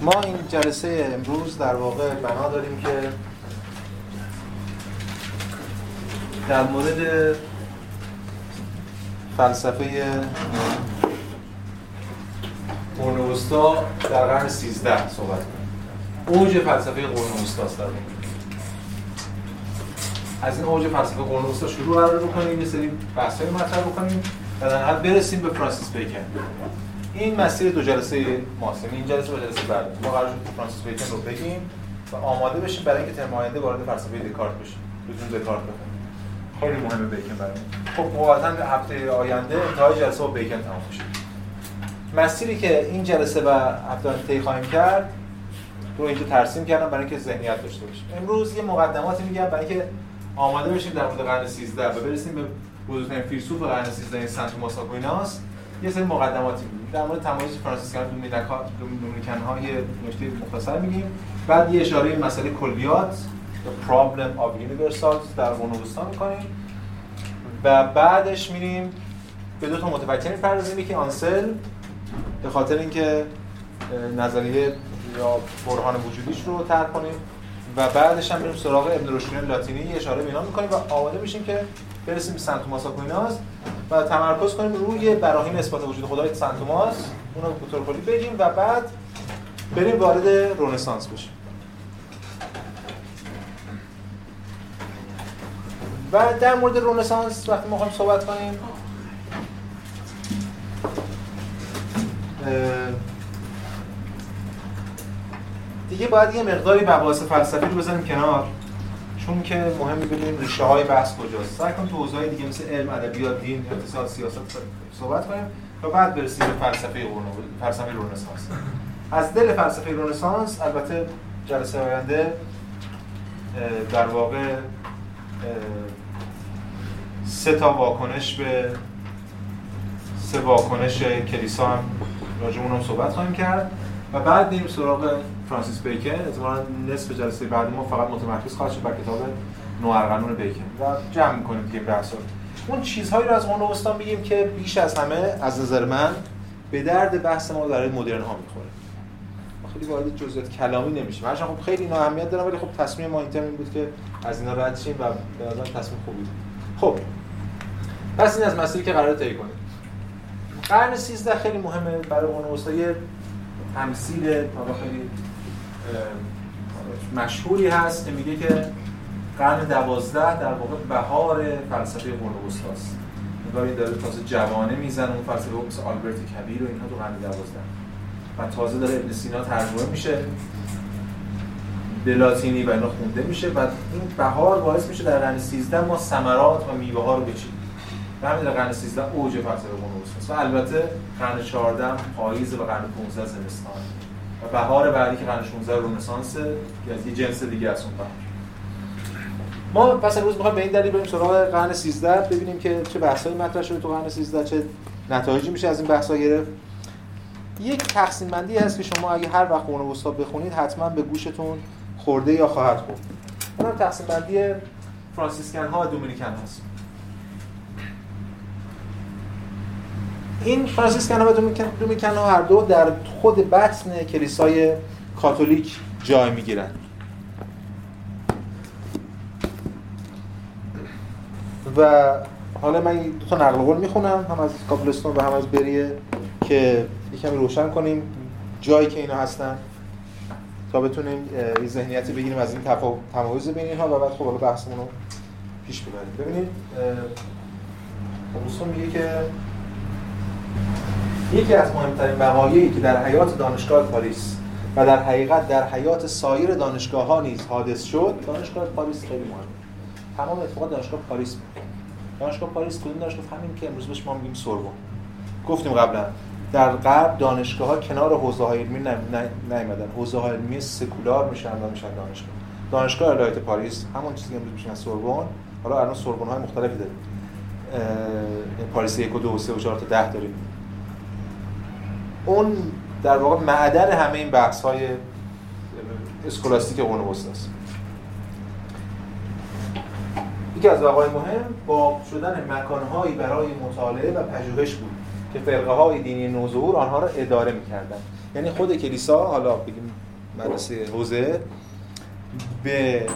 ما این جلسه امروز در واقع بنا داریم که در مورد فلسفه قرن وسطا در قرن 13 صحبت کنیم. اوج فلسفه قرن وسطاست در از این اوج فلسفه قرن وسطا شروع قرار بکنیم یه سری بحث‌های مطرح بکنیم و در برسیم به فرانسیس بیکن. این مسیر دو جلسه ماست این جلسه و جلسه بعد. ما قرار شد فرانسیس بیکن رو بگیم و آماده بشیم برای اینکه ترم آینده وارد فلسفه دکارت بشیم. بدون دکارت بخونیم. خیلی مهمه بیکن برای خب قاعدتا هفته آینده انتهای جلسه با بیکن تمام میشه. مسیری که این جلسه و هفته طی خواهیم کرد رو اینجا ترسیم کردم برای اینکه ذهنیت داشته باشیم. امروز یه مقدماتی میگم برای اینکه آماده بشیم در مورد قرن 13 و برسیم به بزرگترین فیلسوف قرن 13 سنت توماس آکویناس یه سری مقدماتی میگیم. در مورد تمایز فرانسیسکان دومینیکن های نکته مختصر میگیم. بعد یه اشاره به مسئله کلیات The Problem of Universals در قرن می‌کنیم. و بعدش میریم به دو تا متفکر می‌پردازیم. که آنسل به خاطر اینکه نظریه یا برهان وجودیش رو طرح کنیم. و بعدش هم میریم سراغ ابن رشدین لاتینی اشاره به اینا می‌کنیم و آماده میشیم که برسیم به سنت توماس آکویناس و تمرکز کنیم روی براهین اثبات وجود خدای سنت توماس. اون رو به طور کلی بگیم و بعد بریم وارد رنسانس بشیم. و در مورد رنسانس وقتی ما خواهیم صحبت کنیم دیگه باید یه مقداری مباحث فلسفی رو بزنیم کنار. چون که مهم می‌بینیم ریشه های بحث کجاست. سعی کنیم تو حوزه‌های دیگه مثل علم ادبیات دین اقتصاد سیاست صحبت کنیم و بعد برسیم به فلسفه فلسفه رنسانس از دل فلسفه رنسانس البته جلسه آینده در واقع سه تا واکنش به سه واکنش کلیسا هم راجع هم صحبت خواهیم کرد. و بعد بریم سراغ فرانسیس بیکن. احتمالاً نصف جلسه بعد ما فقط متمرکز خواهد شد بر کتاب نوارقانون بیکن و جمع می‌کنیم دیگه بحثا. اون چیزهایی رو از قرن وسطا میگیم که بیش از همه از نظر من به درد بحث ما برای مدرن ها می‌خوره. خیلی وارد جزئیات کلامی نمیشیم. هرچند خب خیلی اینا اهمیت داره ولی خب تصمیم ما این بود که از اینا رد شیم و به نظر تصمیم خوبی خب پس این از مسئله که قرار طی کنیم. قرن 13 خیلی مهمه برای قرن وسطا تمثیل خیلی مشهوری هست که میگه که قرن دوازده در واقع بهار فلسفه قرن وسطاست انگار داره تازه جوانه می‌زنه اون فلسفه مثل آلبرت کبیر و اینها تو قرن دوازده. و تازه داره ابن سینا ترجمه میشه. به لاتینی و اینا خونده میشه. و این بهار باعث میشه در قرن 13 ما ثمرات و میوه ها رو بچینیم. همین قرن 13 اوج فلسفه وسطاست و البته قرن 14 پاییز و قرن 15 زمستان. و بهار بعدی که قرن 16 رنسانس که از یه جنس دیگه از اون بهار. ما پس امروز می‌خوایم به این دلیل بریم سراغ قرن 13 ببینیم که چه بحثایی مطرح شده تو قرن 13 چه نتایجی میشه از این بحثا گرفت. یک تقسیم بندی هست که شما اگه هر وقت قرن وسطا بخونید حتما به گوشتون خورده یا خواهد خورد. اونم تقسیم بندی فرانسیسکن ها و دومینیکن هست. این فرانسیسکن ها و هر دو در خود بطن کلیسای کاتولیک جای می‌گیرند و حالا من دو تا نقل قول می‌خونم هم از کاپلستون و هم از بریه که یکمی روشن کنیم جایی که اینا هستن تا بتونیم یه ذهنیتی بگیریم از این تمایز بین اینها و بعد خب بحثمون رو پیش ببریم. ببینید خب میگه که یکی از مهمترین وقایعی که در حیات دانشگاه پاریس و در حقیقت در حیات سایر دانشگاه ها نیز حادث شد دانشگاه پاریس خیلی مهمه. تمام اتفاقات دانشگاه پاریس دانشگاه پاریس کدوم دانشگاه همین که امروز بهش ما میگیم سوربن گفتیم قبلا در غرب دانشگاه ها کنار حوزه های علمی نیومدن. حوزه های علمی سکولار میشن و میشن دانشگاه. دانشگاه الهیات پاریس همون چیزی که امروز میشن سوربن حالا الان سوربن های مختلفی داریم. پاریس 1 و 2 و 3 و 4 تا 10 داریم. اون در واقع معدن همه این بحث های اسکولاستیک وسطاست یکی از وقایع مهم با شدن مکانهایی برای مطالعه و پژوهش بود که فرقه های دینی نوظهور آنها را اداره می‌کردند. یعنی خود کلیسا حالا بگیم مدرسه حوزه به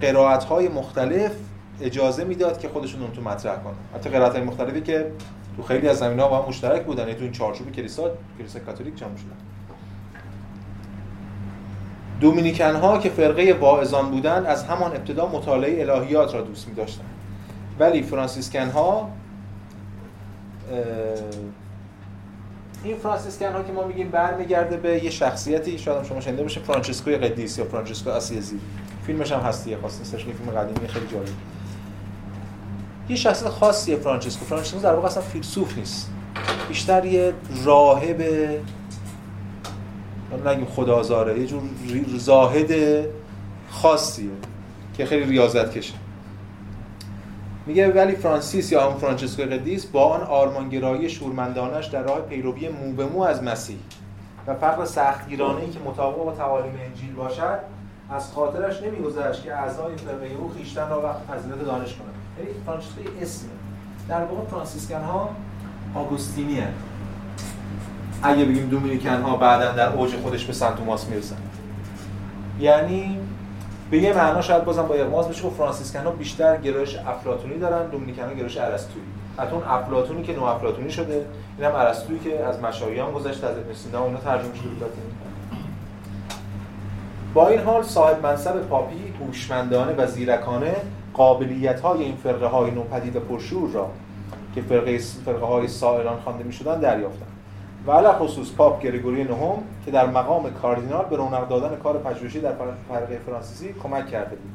قرائت های مختلف اجازه می‌داد که خودشون اون تو مطرح کنن. حتی قرائت های مختلفی که تو خیلی از زمینه‌ها با هم مشترک بودن. یعنی تو این چارچوب کلیسا کلیسا کاتولیک جمع شدن. دومینیکن ها که فرقه واعظان بودند از همان ابتدا مطالعه الهیات را دوست می داشتن. ولی فرانسیسکن ها این فرانسیسکن ها که ما میگیم برمیگرده به یه شخصیتی شاید شما شنیده باشه فرانچسکوی قدیس یا فرانچسکو آسیزی. فیلمش هم هست ی خاص نیستش فیلم قدیمی خیلی جالب. یه شخصیت خاصیه فرانچسکو. فرانچسکو در واقع اصلا فیلسوف نیست. بیشتر یه راهب نگیم خدازاره یه جور زاهد خاصیه که خیلی ریاضت کشه. میگه ولی فرانسیس یا هم فرانچسکو قدیس با آن آرمانگرایی شورمندانش در راه پیروی مو به مو از مسیح. و فقر سختگیرانه ای که مطابق با تعالیم انجیل باشد از خاطرش نمیگذشت که اعضای فرقه او خیشتن را وقت فضیلت دانش کنند فرانچسکو اسمه. در واقع فرانسیسکن ها آگوستینی. اگه بگیم دومینیکن ها بعدا در اوج خودش به سنت توماس می‌رسن. یعنی به یه معنا شاید بازم با ارماز بشه که فرانسیسکن ها بیشتر گرایش افلاطونی دارن دومینیکن ها گرایش ارسطویی. حتی اون افلاطونی که نو افلاطونی شده اینم ارسطویی که از مشایان گذشته از ابن سینا اونها ترجمه شده بود. با این حال صاحب منصب پاپی هوشمندانه و زیرکانه قابلیت های این فرقه های نوپدید پرشور را که فرقه فرقه های سائران خوانده می‌شدن دریافتند و علا خصوص پاپ گریگوری نهم که در مقام کاردینال به رونق دادن کار پژوهشی در فرقه فرانسیسی کمک کرده بود.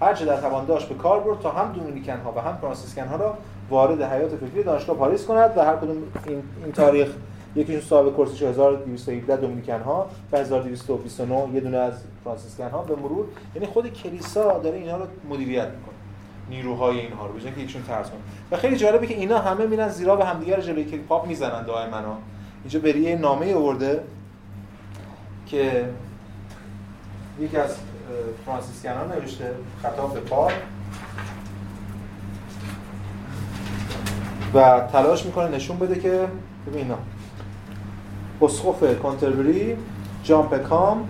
هرچه در توان داشت به کار برد تا هم دومینیکن ها و هم فرانسیسکن ها را وارد حیات فکری دانشگاه پاریس کند و هر کدوم این, این تاریخ یکیشون صاحب کورسش 1217 دومینیکن ها و 1229 یه دونه از فرانسیسکن ها به مرور. یعنی خود کلیسا داره اینها رو مدیریت می‌کنه. نیروهای اینها رو بجن که یکشون ترس کنه. و خیلی جالبه که اینا همه میرن زیرا به همدیگه جلوی کلیپ پاپ می‌زنن دائما اینجا بریه نامه آورده که یکی از فرانسیسکن ها نوشته خطاب به پاپ. و تلاش می‌کنه نشون بده که ببین اینا. اسقف کانتربری جان پکام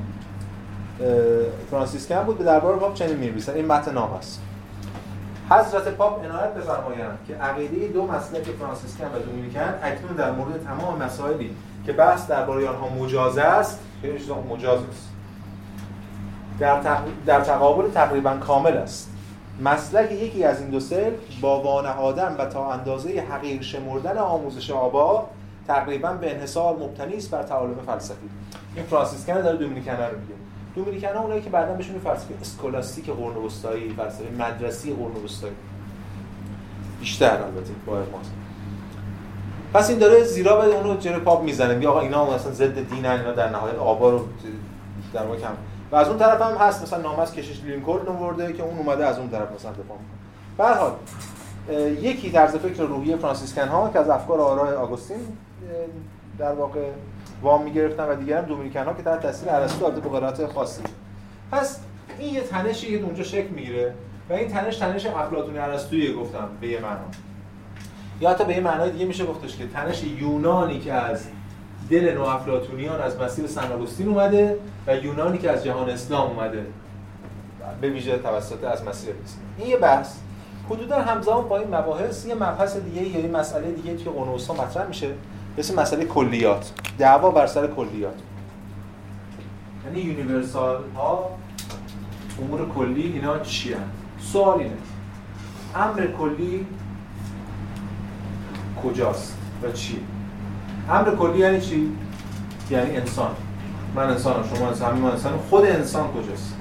فرانسیسکن بود. به دربار پاپ چنین می‌نویسن. این متن نام است. حضرت پاپ عنایت بفرمایند که عقیده دو مسلک فرانسیسکن و دومینیکن اکنون در مورد تمام مسائلی که بحث درباره آنها مجاز است خیلی مجاز است در, در تقابل تقریبا کامل است. مسلک یکی از این دو سل با وانهادن و تا اندازه حقیر شمردن آموزش آبا تقریبا به انحصار مبتنی است بر تعالیم فلسفی. این فرانسیسکن داره دومینیکن رو میگه. دومینیکن ها اونایی که بعدا بهشون فلسفه اسکولاستیک قرن وسطایی فلسفه مدرسی قرن وسطایی بیشتر البته با ارماز پس این داره زیرا به اونو جلو پاپ می‌زنه. میگه آقا اینا مثلا ضد دین اینا در نهایت آبا رو در واقع کم. و از اون طرف هم هست مثلا نام از کشش لینکلن آورده که اون اومده از اون طرف مثلا دفاع می‌کنه. به حال یکی طرز فکر روحی فرانسیسکن ها که از افکار آرای آگوستین در واقع وام می‌گرفتن و دیگران دومینیکن ها که تحت تاثیر ارسطو البته به خاصی. پس این یه تنشی که اونجا شکل می‌گیره و این تنش تنش افلاطونی ارسطویی گفتم به یه معنا. یا حتی به یه معنای دیگه میشه گفتش که تنش یونانی که از دل نو افلاطونیان از مسیر سن آگوستین اومده و یونانی که از جهان اسلام اومده. به ویژه توسط از مسیر این یه بحث. حدودا همزمان با این مباحث یه مبحث دیگه یا یه مسئله دیگه توی قرون مطرح میشه. مثل مسئله کلیات. دعوا بر سر کلیات. یعنی یونیورسال ها امور کلی اینا چی سوال اینه. امر کلی کجاست و چی؟ امر کلی یعنی چی؟ یعنی انسان. من انسانم شما انسان همین من انسان خود انسان کجاست؟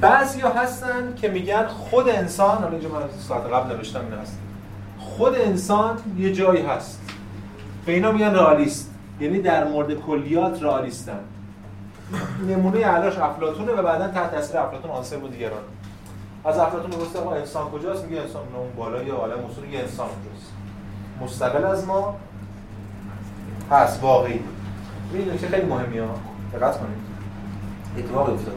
بعضی هستن که میگن خود انسان حالا اینجا من ساعت قبل نوشتم این هست. خود انسان یه جایی هست. به اینا میگن رئالیست. یعنی در مورد کلیات رئالیستن. نمونه علاش افلاطونه و بعدا تحت تاثیر افلاطون آنسر و دیگران. از افلاطون می‌گفته ما انسان کجاست؟ میگه انسان اون بالا یا عالم اصول یه انسان کجاست. مستقل از ما هست واقعی. این که خیلی مهمی ها. دقت کنید. اتفاق افتاده.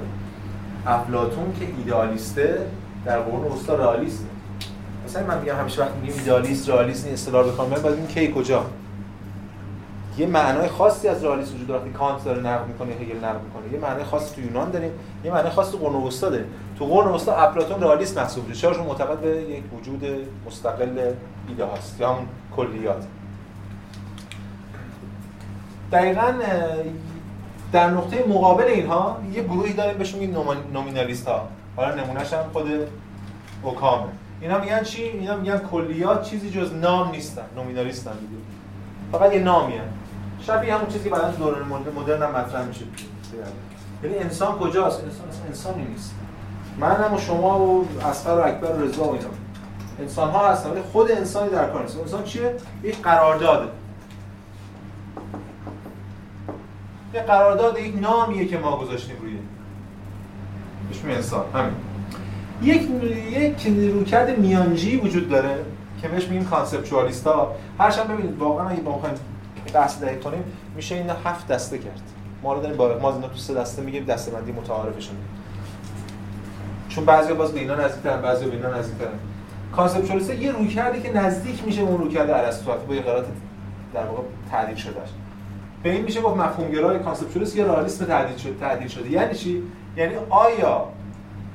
افلاطون که ایدئالیسته در قرون وسطا رئالیسته. مثلا من میگم همیشه وقتی میگیم ایدئالیست رئالیست این اصطلاح بخوام باید این کی کجا. یه معنای خاصی از رئالیسم وجود داره کانت داره نقد می‌کنه هگل نقد می‌کنه. یه معنای خاصی تو یونان داریم یه معنای خاصی تو قرن وسطا داریم تو قرن وسطا افلاطون رئالیست محسوب میشه. چرا معتقد به یک وجود مستقل ایده هاست یا همون کلیات. دقیقا در نقطه مقابل اینها یه گروهی داریم بهشون میگیم نومینالیست ها حالا نمونهش هم خود اوکامه. اینا میگن چی؟ اینا میگن کلیات چیزی جز نام نیستن نومینالیستن دیگه فقط یه نامیه شبیه همون چیزی که بعدا دوران مدرن هم مطرح میشه. یعنی انسان کجاست؟ انسان انسانی نیست. من هم و شما و اصغر و اکبر و رضا و اینا. انسان ها هستن ولی خود انسانی در کار نیست. انسان چیه؟ یک قرارداده. یه قرارداد یک نامیه که ما گذاشتیم روی اسم انسان. همین. یک یک رویکرد میانجی وجود داره که بهش میگیم کانسپچوالیستا. هرچند ببینید واقعا اگه با بخوایم بحث دقیق کنیم میشه اینا هفت دسته کرد. ما رو داریم با ما اینا تو سه دسته میگیم دسته بندی متعارفشون. چون بعضی باز به اینا نزدیکترن بعضی به اینا نزدیکترن. کانسپچوالیست یه رویکردی که نزدیک میشه اون رویکرد ارسطو با یه قرارات در واقع تعدیل شده به این میشه گفت مفهومگرای کانسپچوالیست یا رئالیسم تعدیل شده تعدیل شده. یعنی چی؟ یعنی آیا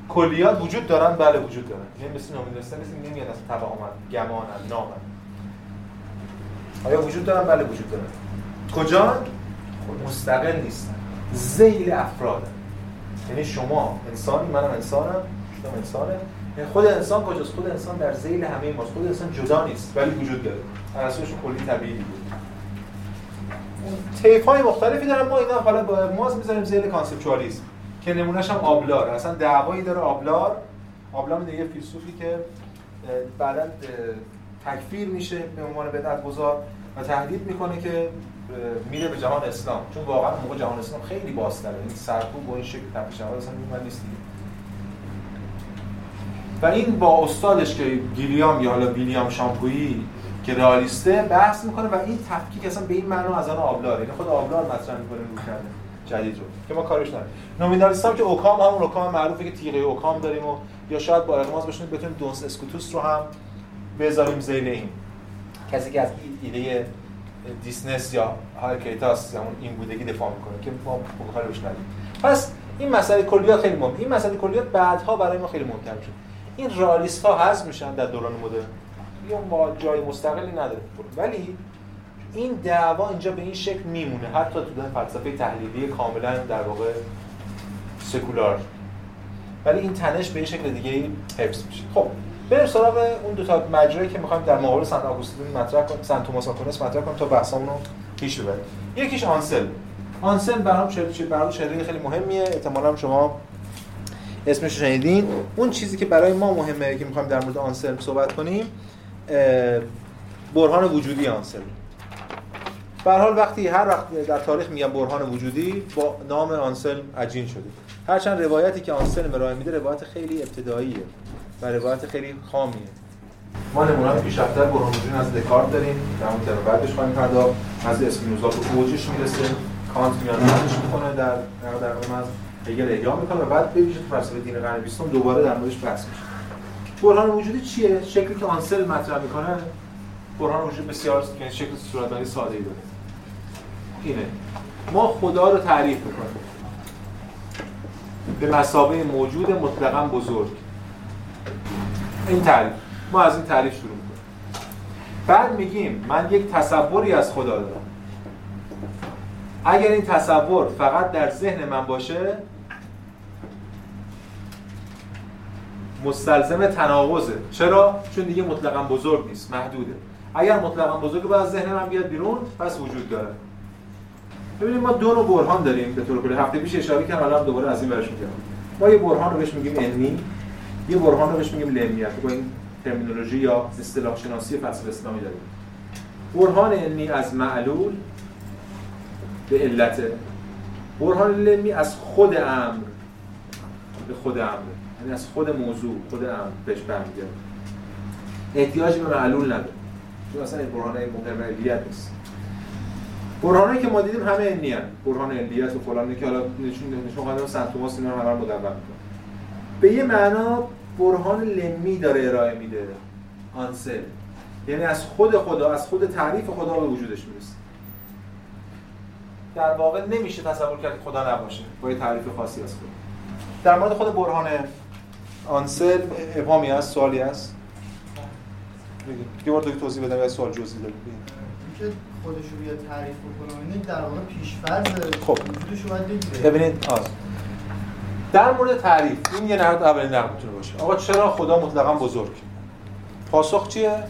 کلیات وجود دارن؟ بله وجود دارن. یعنی مثل نومینالیست مثل نمیان از توهمن گمانن نامن آیا وجود دارن؟ بله وجود دارن. کجا؟ مستقل نیستن زیل افرادن یعنی شما انسانی منم انسانم شما انسانه. یعنی خود انسان کجاست؟ خود انسان در زیل همه ماست. خود انسان جدا نیست ولی وجود داره. اساسش کلی طبیعی بود طیف های مختلفی دارن. ما اینا حالا با ماز می‌ذاریم زیل کانسپچوالیسم. که نمونهش هم آبلار. اصلا دعوایی داره آبلار. آبلار یه فیلسوفی که بعدا تکفیر میشه به عنوان بدعت گذار و تهدید می‌کنه که میره به جهان اسلام. چون واقعا موقع جهان اسلام خیلی بازتره. این سرکوب و این شکل تپش اصلا من نیست و این با استادش که گیلیام یا حالا ویلیام شامپویی که رئالیسته بحث می‌کنه و این تفکیک اصلا به این معنا از آن آبلار یعنی خود آبلار مطرح می‌کنه رو کرده. جدید رو که ما کارش نداریم. نومینالیست هم که اوکام همون اوکام معروفه که تیغه اوکام داریم و یا شاید با اغماز بشونیم بتونیم دونس اسکوتوس رو هم بذاریم زیل این. کسی که از ایده دیسنس یا هارکیتاس یا این بودگی دفاع می‌کنه که ما کارش نداریم. پس این مسئله کلیات خیلی مهم. این مسئله کلیات بعدها برای ما خیلی مهمتر میشه. این رئالیست ها حذف میشن در دوران مدرن. یا ما جای مستقلی نداره ولی این دعوا اینجا به این شکل میمونه. حتی تو فلسفه تحلیلی کاملا در واقع سکولار. ولی این تنش به این شکل دیگه حفظ میشه. خب بریم سراغ اون دو تا مجرایی که می‌خوایم در مقابل سنت آگوستین مطرح کنیم سنت توماس آکونس مطرح کنیم تا بحثمون رو پیش ببریم. یکیش آنسل. آنسل برام چه برام چهره خیلی مهمیه. احتمالاً شما اسمش شنیدین. اون چیزی که برای ما مهمه که می‌خوایم در مورد آنسل صحبت کنیم برهان وجودی آنسل. به حال وقتی هر وقت در تاریخ میگم برهان وجودی با نام آنسل عجین شده هرچند روایتی که آنسل ارائه میده روایت خیلی ابتداییه و روایت خیلی خامیه. ما نمونه پیشرفته برهان وجودی از دکارت داریم. در اون ترم بعدش خواهیم پرداخت. از اسپینوزا به اوجش می‌رسه. کانت میاد می‌کنه در در از هگل احیا می‌کنه و بعد ویژه فلسفه دین قرن 20 دوباره در موردش بحث میشه. برهان وجودی چیه؟ شکلی که آنسل مطرح می‌کنه برهان وجود بسیار یعنی شکل صورتبندی ساده ای داره. اینه. ما خدا رو تعریف می‌کنیم. به مسابقه موجود مطلقا بزرگ. این تعریف. ما از این تعریف شروع می‌کنیم. بعد میگیم من یک تصوری از خدا دارم. اگر این تصور فقط در ذهن من باشه مستلزم تناقضه. چرا؟ چون دیگه مطلقا بزرگ نیست محدوده. اگر مطلقا بزرگ از ذهن من بیاد بیرون پس وجود داره. ببینید ما دو نوع برهان داریم به طور کلی. هفته پیش اشاره کردم الان دوباره از این برش میگم. ما یه برهان رو بهش میگیم علمی یه برهان رو بهش میگیم لمیت با این ترمینولوژی یا اصطلاح شناسی فلسفه اسلامی داریم. برهان علمی از معلول به علت. برهان لمی از خود امر به خود امر. یعنی از خود موضوع خود امر بهش برمیگرده. احتیاجی به معلول نداره. چون اصلا این برهان مقرر نیست. برهانی که ما دیدیم همه علمی هست برهان علیت و فلان که حالا نشون نشون قدم سنت توماس اینا رو همه می‌کنه. به یه معنا برهان لمی داره ارائه میده. آنسل یعنی از خود خدا از خود تعریف خدا به وجودش می‌رسه. در واقع نمیشه تصور کرد خدا نباشه. با یه تعریف خاصی از خدا. در مورد خود برهان آنسل ابهامی هست سوالی هست؟ یه بار دیگه توضیح بدم یا سوال جزئی دارید که خودش رو بیا تعریف بکنه این در واقع پیش‌فرض خب. ببینید آه. در مورد تعریف این یه نقد اولین نقد می‌تونه باشه. آقا چرا خدا مطلقا بزرگ؟ پاسخ چیه؟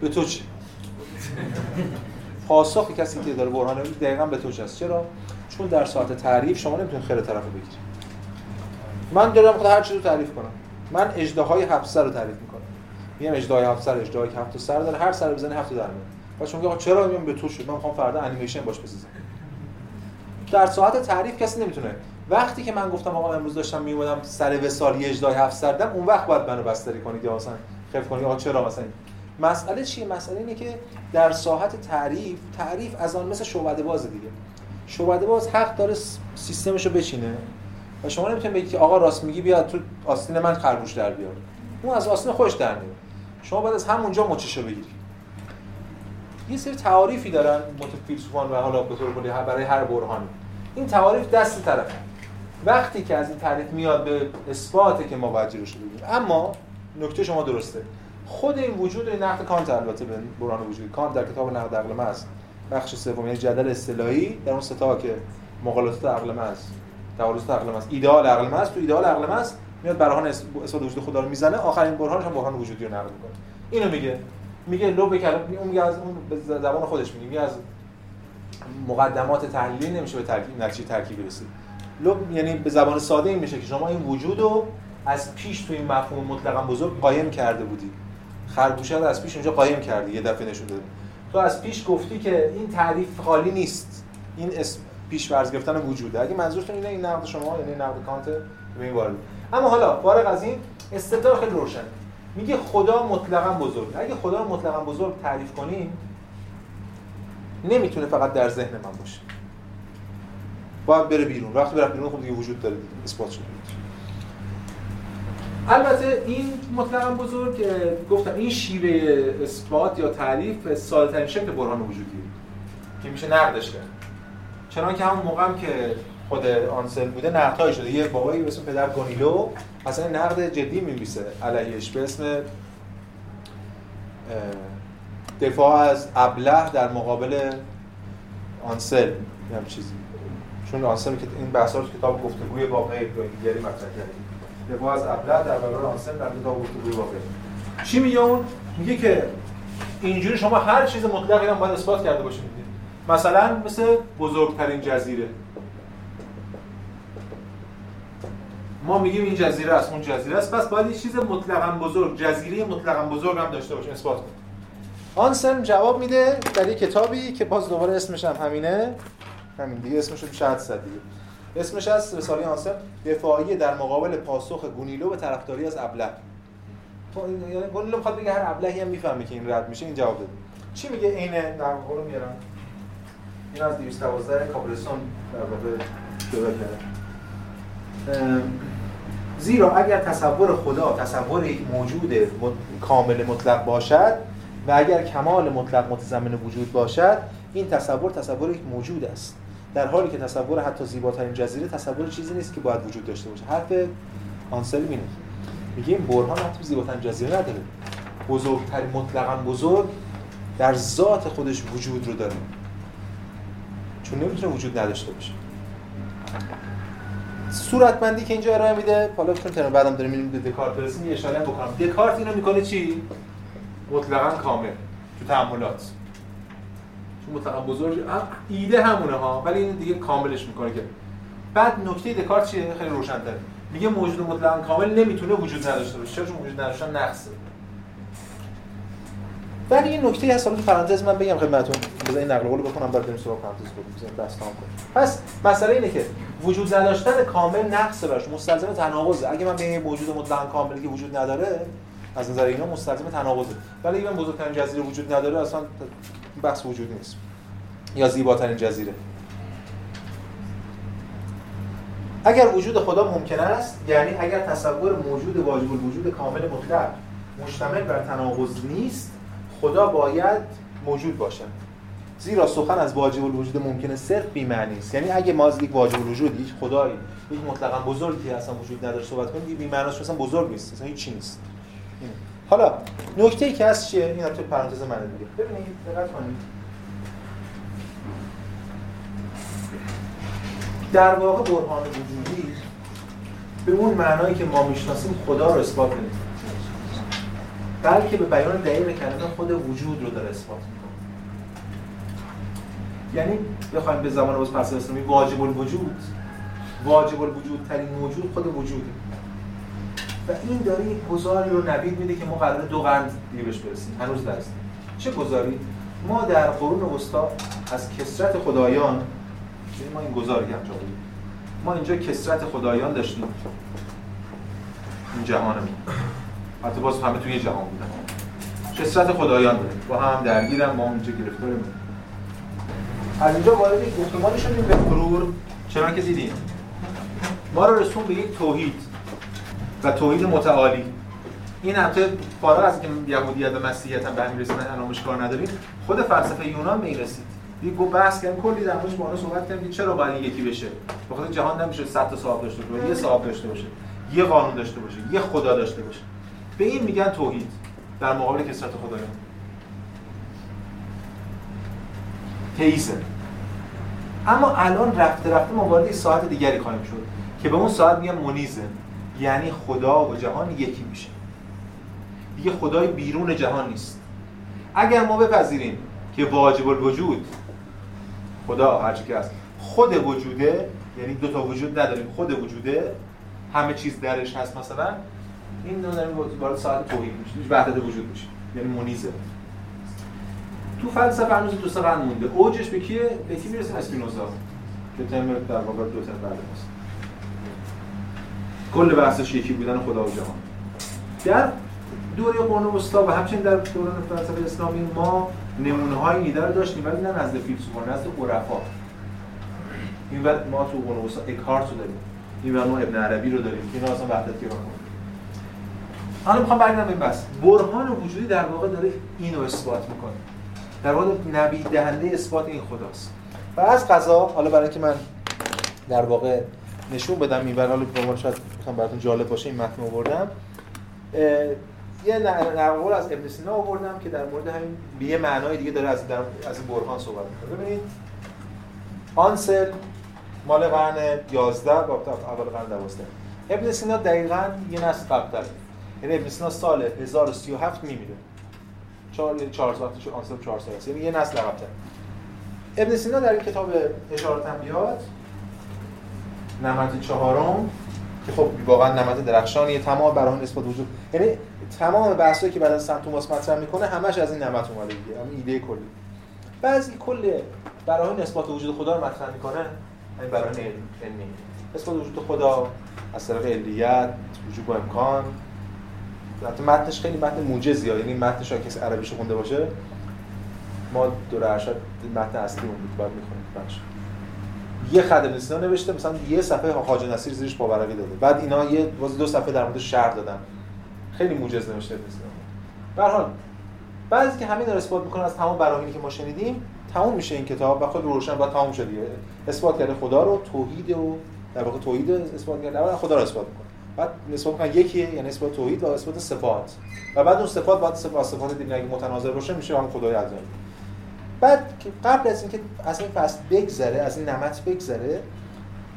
به تو چی؟ پاسخ کسی که داره برهان دقیقا به تو هست؟ چرا؟ چون در ساعت تعریف شما نمی‌تونید خیر طرف رو بگیرید. من دارم خود هر چیزی رو تعریف کنم. من اجدهای سر رو تعریف می‌کنم. میگم اجدهای هفت سر اجدهای که هفت سر داره هر سر بزنی هفت در میاد بعد شما چرا میگم به تو شد من می‌خوام فردا انیمیشن باش بسازم. در ساعت تعریف کسی نمی‌تونه. وقتی که من گفتم آقا امروز داشتم میومدم سر وسال یه اجدهای هفت سر دم اون وقت باید منو بستری کنید یا مثلا خف کنید آقا چرا مثلا مسئله چیه؟ مسئله اینه که در ساحت تعریف تعریف از آن مثل شعبده باز دیگه. شعبده باز حق داره سیستمش رو بچینه. و شما نمی‌تونید بگید که آقا راست میگی بیاد تو آستین من خرگوش در بیار. اون از آستین خوش در میاد. شما باید از همونجا مچشو بگیری. یه سری تعاریفی دارن فیلسوفان و حالا به طور کلی برای هر برهانی. این تعاریف دست طرفه. وقتی که از این تعریف میاد به اثباته که ما باید بگیریم. اما نکته شما درسته. خود این وجود این نقد کانت البته به برهان وجود. کانت در کتاب نقد عقل محض بخش سوم یعنی جدل اصطلاحی در اون سه تا که مغالطات عقل محض تعارضات عقل محض ایدئال عقل محض تو ایدئال عقل محض میاد برهان اثبات وجود خدا رو می‌زنه آخرین برهانش هم برهان وجودی رو نقد می‌کنه. اینو میگه. میگه لو به کلام اون میگه از اون به زبان خودش میگه. میگه از مقدمات تحلیلی نمیشه به ترکیب نتیجه ترکیبی رسید. لو یعنی به زبان ساده این میشه که شما این وجود رو از پیش تو این مفهوم مطلقا بزرگ قایم کرده بودی. خرگوشه رو از پیش اونجا قایم کردی یه دفعه نشون دادی. تو از پیش گفتی که این تعریف خالی نیست. این اسم پیش فرض گرفتن وجوده. اگه منظورتون اینه این نقد شما یعنی نقد کانت به این وارد. اما حالا فارغ از این استدلال خیلی روشن میگه خدا مطلقا بزرگ. اگه خدا رو مطلقا بزرگ تعریف کنیم نمی‌تونه فقط در ذهن من باشه. باید بره بیرون. وقتی بره بیرون خب دیگه وجود داره دیگه. اثبات شده البته این مطلقا بزرگ گفتم این شیوه اثبات یا تعریف ساده شکل برهان وجودی که میشه نقدش کرد. چنان که همون موقع هم که خود آنسل بوده نقدهایی شده. یه بابایی به اسم پدر گونیلو اصلا نقد جدی می‌نویسه علیهش به اسم دفاع از ابله در مقابل آنسل. هم چیزی. چون آنسل که این بحثا رو کتاب گفتگوی غیر یا دیگری مطرح کرده دفاع از ابله در برابر آنسل در کتاب گفتگوی غیر چی میگه اون؟ میگه که اینجوری شما هر چیز مطلقی هم باید اثبات کرده باشید. مثلا مثل بزرگترین جزیره. ما میگیم این جزیره است اون جزیره است. پس باید یه چیز مطلقا بزرگ جزیره مطلقا بزرگ هم داشته باشیم اثبات کنیم. آنسن جواب میده در یک کتابی که باز دوباره اسمش هم همینه. همین دیگه اسمش رو شاید صد دیگه. اسمش از رساله آنسن دفاعی در مقابل پاسخ گونیلو به طرفداری از ابله. یعنی گونیلو می‌خواد بگه هر ابلهی هم می‌فهمه که این رد میشه این جواب داده چی میگه عین در رو میارم؟ این از 212 کابلسون در واقع زیرا اگر تصور خدا تصور یک موجود کامل مطلق باشد و اگر کمال مطلق متضمن وجود باشد این تصور تصور یک موجود است. در حالی که تصور حتی زیباترین جزیره تصور چیزی نیست که باید وجود داشته باشه. حرف آنسل اینه میگه این برهان حتی زیباترین جزیره نداره. بزرگترین مطلقا بزرگ در ذات خودش وجود رو داره. چون نمی‌تونه وجود نداشته باشه. صورتبندی که اینجا ارائه میده حالا چون ترم بعدم داریم میریم به دکارت برسیم یه اشاره بکنم. دکارت اینو می‌کنه چی؟ مطلقا کامل تو تعاملات چون مطلقا بزرگ ایده همونه ها ولی این دیگه کاملش می‌کنه که. بعد نکته دکارت چیه؟ خیلی روشن‌تره میگه موجود مطلقا کامل نمی‌تونه وجود نداشته باشه. چرا؟ وجود نداشتن نقصه. ولی این نکته هست تو پرانتز من بگم خدمتتون. بذار این نقل قول بکنم بعد بریم سراغ پرانتز بگیم. بس تمام کنیم پس مسئله اینه که وجود نداشتن کامل نقصه براش مستلزم تناقضه. اگه من به یه موجود مطلق کاملی که وجود نداره از نظر اینا مستلزم تناقضه. ولی اگه من بزرگترین جزیره وجود نداره اصلا بحث وجود نیست. یا زیباترین جزیره. اگر وجود خدا ممکن است یعنی اگر تصور موجود واجب الوجود کامل مطلق مشتمل بر تناقض نیست خدا باید موجود باشد زیرا سخن از واجب الوجود ممکنه صرف بی معنی است. یعنی اگه ما از یک واجب الوجود یک خدایی یک مطلقا بزرگی اصلا وجود نداره صحبت کنیم بی معناش مثلا بزرگ نیست اصلا هیچ نیست. حالا نکته ای که هست چیه؟ این تو پرانتز منه دیگه. ببینید دقت کنید. در واقع برهان وجودی به اون معنایی که ما می‌شناسیم خدا رو اثبات نمی‌کنه. بلکه به بیان دقیق کلمه خود وجود رو داره اثبات می‌کنه. یعنی بخوایم به زمان باز پس اسلامی واجب الوجود. واجب الوجود ترین موجود خود وجوده. و این داره یک گزاری رو نوید میده که ما قرار دو قرن دیگه بهش برسیم. هنوز درستیم چه گزاری؟ ما در قرون وسطا از کسرت خدایان یعنی ما این گزاری انجام بدیم ما اینجا کسرت خدایان داشتیم. این جهانمون حتی باز همه توی جهان بودن. کسرت خدایان داریم با هم درگیرم ما اونجا گرفتاریم از اینجا وارد یک گفتمانی شدیم به مرور چرا که دیدیم ما رو رسون به یک توحید و توحید متعالی. این البته فارغ از اینکه یهودیت و مسیحیت هم به همین رسیدن انامش کار نداریم. خود فلسفه یونان این رسید. دیگه گفت بحث کردن کلی در موردش با صحبت کردیم چرا باید یکی بشه؟ بخاطر جهان نمیشه 100 تا صاحب داشته باشه یه صاحب داشته باشه یه قانون داشته باشه یه خدا داشته باشه. به این میگن توحید در مقابل کسرت خدایان. تئیسم اما الان رفته رفته ما وارد ساعت دیگری خواهیم شد که به اون ساعت میگن مونیزم یعنی خدا و جهان یکی میشه. دیگه خدای بیرون جهان نیست. اگر ما بپذیریم که واجب الوجود خدا هرچی که هست خود وجوده یعنی دو تا وجود نداریم خود وجوده همه چیز درش هست مثلا این دو داریم وارد ساعت توحید میشه وحدت وجود میشه یعنی مونیزه. تو فلسفه هنوز دو سه قرن مونده. اوجش به کیه؟ به کی می‌رسه؟ اسپینوزا. که تم در واقع دو ترم بعد است. کل بحثش یکی بودن خدا و جهان. در دوره قرن وسطا و همچنین در دوران فلسفه اسلامی ما نمونه های ایده رو داشتیم ولی نه نزد فیلسوفان نزد عرفا. این وقت ما تو قرن وسطا اکارت رو داریم. این ما ابن عربی رو داریم. که اینا اصلا وحدت گرا حالا می‌خوام برگردم این بحث. برهان وجودی در واقع داره اینو اثبات می‌کنه. در واقع نبی دهنده اثبات این خداست. و از قضا حالا برای اینکه من در واقع نشون بدم این حالا به شاید می‌خوام براتون جالب باشه این متن آوردم. یه نقل از ابن سینا آوردم که در مورد همین به یه معنای دیگه داره از در از برهان صحبت می‌کنه. ببینید. آنسل مال قرن 11 و اول قرن 12 ابن سینا دقیقاً یه نسل قبل‌تره. یعنی ابن سینا سال 1037 میمیره. چهار یعنی چهار ساعت آنسل 4 سال یعنی یه نسل عقب‌تر. ابن سینا در این کتاب اشارات انبیات نمت چهارم که خب واقعا نمت درخشانی تمام برای نسبت وجود. یعنی تمام بحثایی که بعد از سنت توماس مطرح می‌کنه همش از این نمت اومده دیگه. همین ایده کلی. بعضی کل برای نسبت وجود خدا رو مطرح می‌کنه همین برای علمی نسبت وجود خدا از طریق علیت وجود با امکان. حتی متنش خیلی متن موجزی ها یعنی متنش کسی عربیش خونده باشه ما دور ارشد متن اصلی اون بود باید می‌خونیم بخش یه خط ابن نوشته مثلا یه صفحه حاج نصیر زیرش پاورقی داده. بعد اینا یه باز دو صفحه در مورد شهر دادن. خیلی موجز نوشته ابن به حال بعضی که همین رو اثبات می‌کنه از تمام براهینی که ما شنیدیم تموم میشه این کتاب و خود روشن با تموم شد دیگه اثبات کرده خدا رو توحید و در واقع توحید اثبات کرده. خدا رو اثبات می‌کنه. بعد نسبت می‌کنن یکیه یعنی نسبت توحید و نسبت صفات. و بعد اون صفات بعد صفات صفات دیگه اگه متناظر باشه میشه هم خدای عظیم بعد قبل از اینکه از این فصل بگذره از این نمط بگذره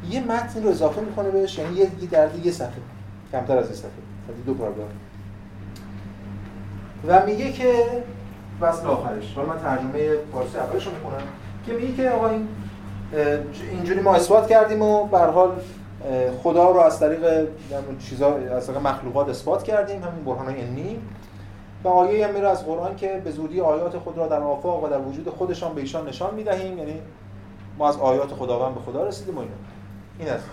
یه متن رو اضافه می‌کنه بهش یعنی یه در یه صفحه. کمتر از این صفحه. دو پاراگراف. و میگه که فصل آخرش. حالا من ترجمه فارسی اولش رو می‌کنم که میگه که آقا این اینجوری ما اثبات کردیم و به حال خدا رو از طریق چیزا از طریق مخلوقات اثبات کردیم همین برهان علمی. و آیه هم میره از قرآن که به زودی آیات خود را در آفاق و در وجود خودشان به ایشان نشان می‌دهیم. یعنی ما از آیات خداوند به خدا رسیدیم و اینا. این است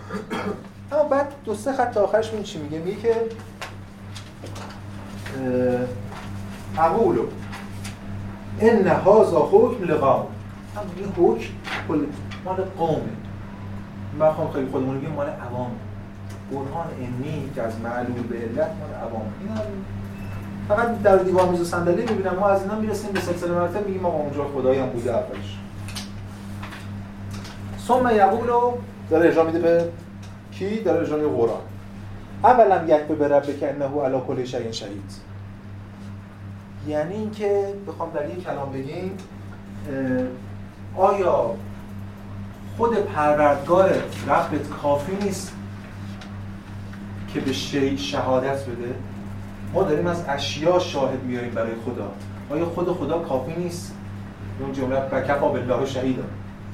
اما بعد دو سه خط آخرش این چی میگه؟ میگه که اقولو ان هذا حکم لقوم. هم حکم مال قومه. من خواهم خیلی خودمون بگیم مال عوام. برهان علمی که از معلول به علت مال عوام. این هم فقط در دیوار میز و صندلی می‌بینم ما از اینا می‌رسیم به سلسله مراتب میگیم ما اونجا خدایی بوده اولش. ثم یقولو داره اجرا میده به کی؟ داره اجرا میده قرآن. اولا یک به رب که انه علی کل شیء شهید. یعنی اینکه بخوام در یک کلام بگیم آیا خود پروردگار ربت کافی نیست که به شی شهادت بده. ما داریم از اشیا شاهد میاریم برای خدا. آیا خود خدا کافی نیست؟ اون جمله بکفا بالله شهیدا.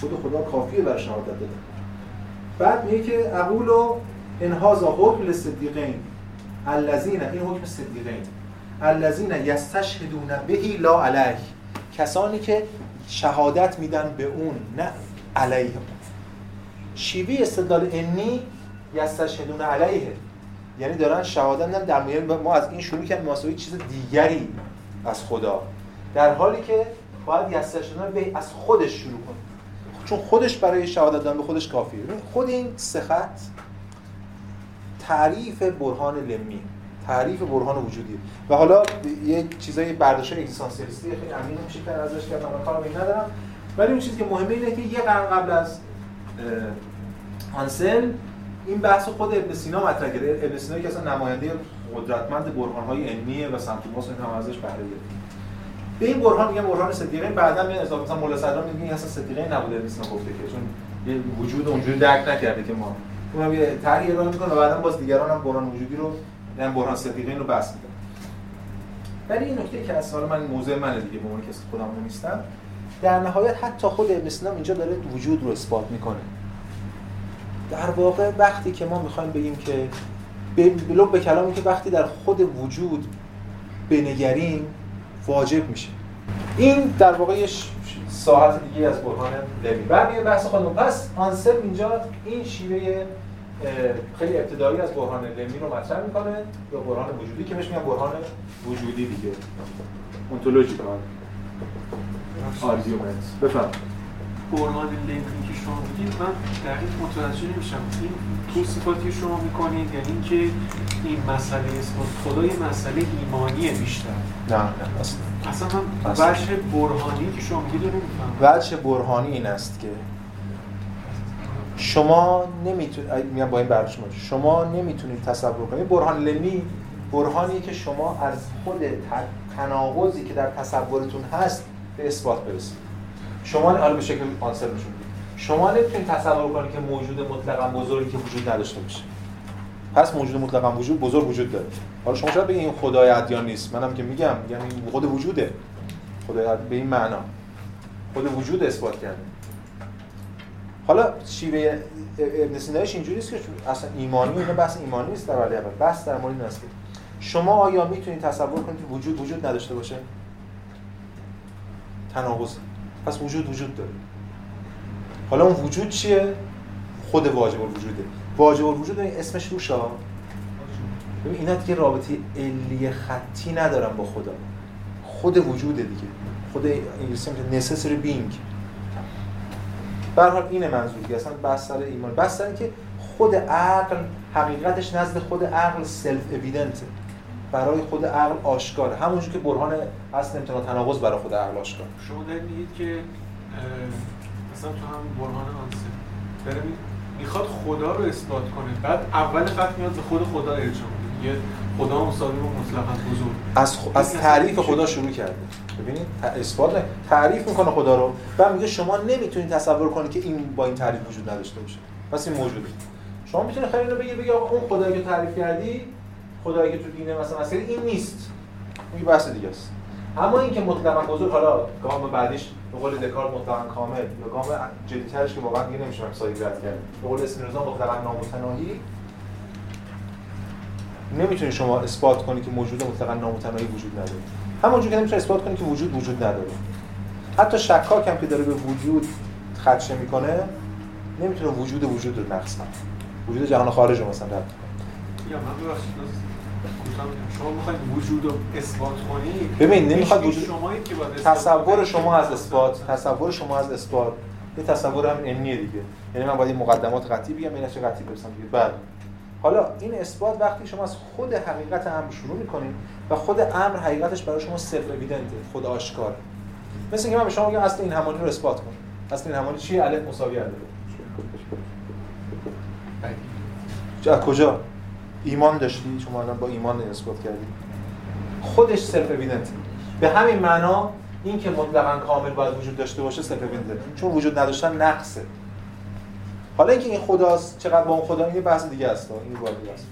خود خدا کافیه برای شهادت بده بعد میگه که اقول و انهاز حکم لصدیقین الذین این حکم صدیقین. الذین یستشهدون بهی لا علیه. کسانی که شهادت میدن به اون نه علیه شیوی استدلال انی یستشهدون علیه. یعنی دارن شهادت میدن در مورد ما از این شروع کردیم واسه چیز دیگری از خدا. در حالی که باید یستشهدون به از خودش شروع کنه چون خودش برای شهادت دادن به خودش کافیه. خود این سه تعریف برهان لمی تعریف برهان وجودی و حالا یه چیزای برداشت اگزیستانسیالیستی خیلی عمیق میشه که ازش کردم من کار ندارم. ولی اون چیزی که مهمه اینه که یه قرن قبل از هانسل این بحث خود ابن سینا مطرح کرده ابن سینا که اصلا نماینده قدرتمند برهان‌های علمیه و سمت توماس این هم ازش بهره به این برهان میگن برهان صدیقین بعدا میاد اضافه مثلا مولا صدرا میگه اصلا صدیقین نبوده ابن سینا گفته که چون یه وجود اونجوری درک نکرده که ما. اونم یه طرحی ارائه می‌کنه و بعدا باز دیگران هم برهان وجودی رو یعنی برهان صدیقین رو بس میدن ولی این نکته که از حالا من موضوع منه دیگه به عنوان کسی خودم نیستم در نهایت حتی خود ابن سینا اینجا داره وجود رو اثبات می‌کنه. در واقع وقتی که ما می‌خوایم بگیم که بلوک به کلامی که وقتی در خود وجود بنگریم واجب میشه. این در واقع یه ساعت دیگه از برهان لوی. بعد بحث خودمون پس آنسلم اینجا این شیوه خیلی ابتدایی از برهان لمی رو مطرح می‌کنه یا برهان وجودی که بهش میگن برهان وجودی دیگه. ontological argument بفهم برهان لمی که شما میگید من دقیق متوجه نمیشم. این تو صفاتی شما می‌کنید یعنی اینکه این مسئله اسم خدا یه مسئله ایمانیه بیشتر. نه نه اصلا. اصلا من وجه برهانی که شما میگید نمی‌فهمم. وجه برهانی این است که شما نمی‌تونید میگم با این برداشت شما. نمی‌تونید تصور کنید. برهان لمی برهانی که شما از خود تناقضی که در تصورتون هست به اثبات برسید شما حالا به شکل آنسر نشون شما نمی‌تونید تصور کنید که موجود مطلقا بزرگی که وجود نداشته باشه. پس موجود مطلقا وجود بزرگ وجود داره. حالا شما شاید بگید این خدای ادیان نیست. منم که میگم میگم این خود وجوده. خدای به این معنا. خود وجود اثبات کرده. حالا شیوه ابن سینایش اینجوری است که اصلا ایمانی اینا بحث ایمانی نیست در اول بحث در مورد است شما آیا می‌تونید تصور کنید که وجود وجود نداشته باشه؟ تناقض. پس وجود وجود داره. حالا اون وجود چیه؟ خود واجب الوجوده. واجب الوجود اسمش روشا ببین اینا دیگه رابطه علی خطی ندارن با خدا. خود وجوده دیگه. خود انگلیسی میگه necessary being. به حال اینه منظور اصلا سر ایمان. سر که خود عقل حقیقتش نزد خود عقل سلف اویدنته برای خود عقل آشکاره همونجور که برهان اصل امتنا تناقض برای خود عقل آشکار. شما دارید میگید که مثلا تو هم برهان آنسه. داره می‌خواد خدا رو اثبات کنه. بعد اول خط میاد به خود خدا ارجاع میده خدا مساوی و مطلقا بزرگ. از خ... از تعریف خدا شروع کرده. ببینید اثبات تعریف می‌کنه خدا رو. و میگه شما نمی‌تونید تصور کنید که این با این تعریف وجود نداشته باشه. پس این موجوده. شما می‌تونید خیلی رو بگی بگی اون خدایی که تعریف کردی خدایی که تو دین مثلا مثلا این نیست. این بحث دیگه است. اما اینکه مطلقا بزرگ حالا گام بعدیش به قول دکارت مطلقا کامل یا گام جدیترش که واقعا دیگه نمیشه مسایی رد کرد به قول اسپینوزا مطلقا نامتناهی. نمی‌تونی شما اثبات کنی که موجود مطلقا نامتناهی وجود نداره. همونجور که نمیشه اثبات کنی که وجود وجود نداره. حتی شکاک هم که داره به وجود خدشه می‌کنه نمی‌تونه وجود وجود رو نقص کنه. وجود جهان خارج رو مثلا رد یا من شما می‌خواید وجود رو اثبات کنید ببین نمی‌خواد وجود تصور شما از اثبات تصور شما از اثبات یه تصور هم علمیه دیگه. یعنی من باید مقدمات قطعی بگم اینا چه قطعی برسم دیگه. بعد حالا این اثبات وقتی شما از خود حقیقت امر شروع می‌کنید و خود امر حقیقتش برای شما سلف اویدنته خود آشکار. مثل اینکه من به شما میگم اصل این همانی رو اثبات کن. اصل این همانی چیه؟ الف مساوی الف. کجا؟ ایمان داشتی شما الان با ایمان اثبات کردی خودش self-evident به همین معنا این که مطلقا کامل باید وجود داشته باشه self-evident چون وجود نداشتن نقصه. حالا اینکه این خداست چقدر با اون خدا یه بحث دیگه است. این رو است.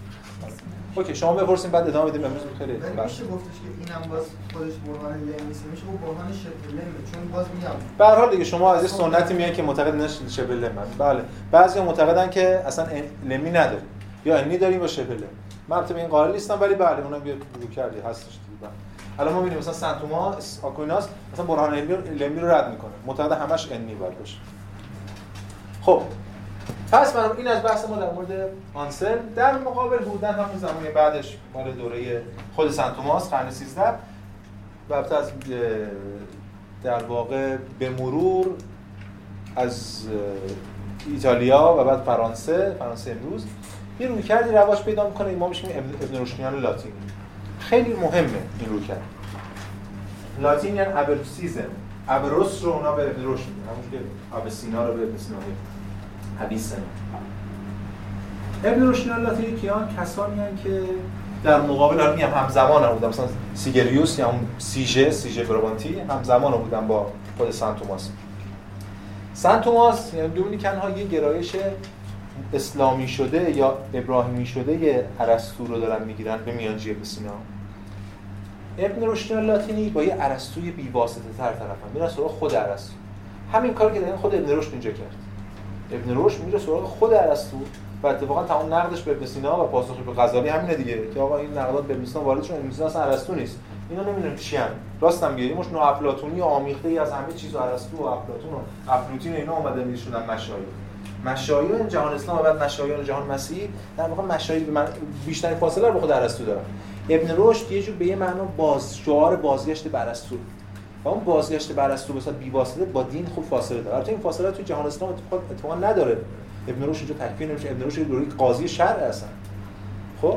okay شما بپرسین بعد ادامه بدیم. امروز خیلی میشه گفتش که اینم باز خودش برهان نیست. میشه اون برهان شبه لمه. چون باز میگم به هر حال دیگه شما از سنتی میگن که معتقد شبه لم بله. بعضی معتقدن که اصلا لمی نداره. یا انی داریم با شبه لم من البته این قائل نیستم ولی بله اونم یه رو کردی هستش دیگه. بله. الان ما می‌بینیم مثلا سنت توماس آکویناس مثلا برهان لمی رو رد می‌کنه. معتقد همش انی باید باشه. خب. پس من این از بحث ما در مورد آنسل در مقابل بودن همون زمانی بعدش مال دوره خود سنت توماس قرن 13 و از در واقع به مرور از ایتالیا و بعد فرانسه فرانسه امروز. یه روی کردی رواج پیدا می‌کنه ما میشیم ابن رشدیان لاتینی. خیلی مهمه این روی کرد. لاتین یعنی ابروسیزم ابروس رو اونا به ابن رشد همون که ابسینا رو به ابن سینا حدیث ابن رشد لاتینی کیان کسانی هستند که در مقابل هم میگم همزمان هم بودن. مثلا سیگریوس یا هم سیژه سیژه برابانتی همزمان بودن با خود سنت توماس. سنت توماس یعنی دومینیکن ها یه گرایش اسلامی شده یا ابراهیمی شده ارسطو رو دارن می‌گیرن به میانجی ابن سینا ابن رشد لاتینی با یه ارسطوی بیواسطه تر طرفن. میرن سراغ خود ارسطو. همین کاری که خود ابن رشد اینجا کرد. ابن رشد میره سراغ خود ارسطو و اتفاقا تمام نقدش به ابن و پاسخ به غزالی همینه دیگه که آقا این نقدات به ابن وارد شدن ابن اصلا ارسطو نیست. اینا نمی‌دونیم چی هم راستم میگه مش آمیخته ای از همه چیز و ارسطو و افلاطون و افلاطین اینا اومده می‌شدن مشایخ. مشایخ جهان اسلام و بعد مشایخ جهان مسیح در واقع مشایخ من بیشترین فاصله رو به خود ارسطو دارن. ابن رشد یه جور به یه معنا باز شعار بازگشت به ارسطو. و اون بازگشت بر تو بسات بیواسطه با دین خوب فاصله داره. البته این فاصله تو جهان اسلام اتفاق اتفاقا نداره. ابن رشد اینجا تکفیر نمیشه. ابن رشد دوره قاضی شرع هستن خب؟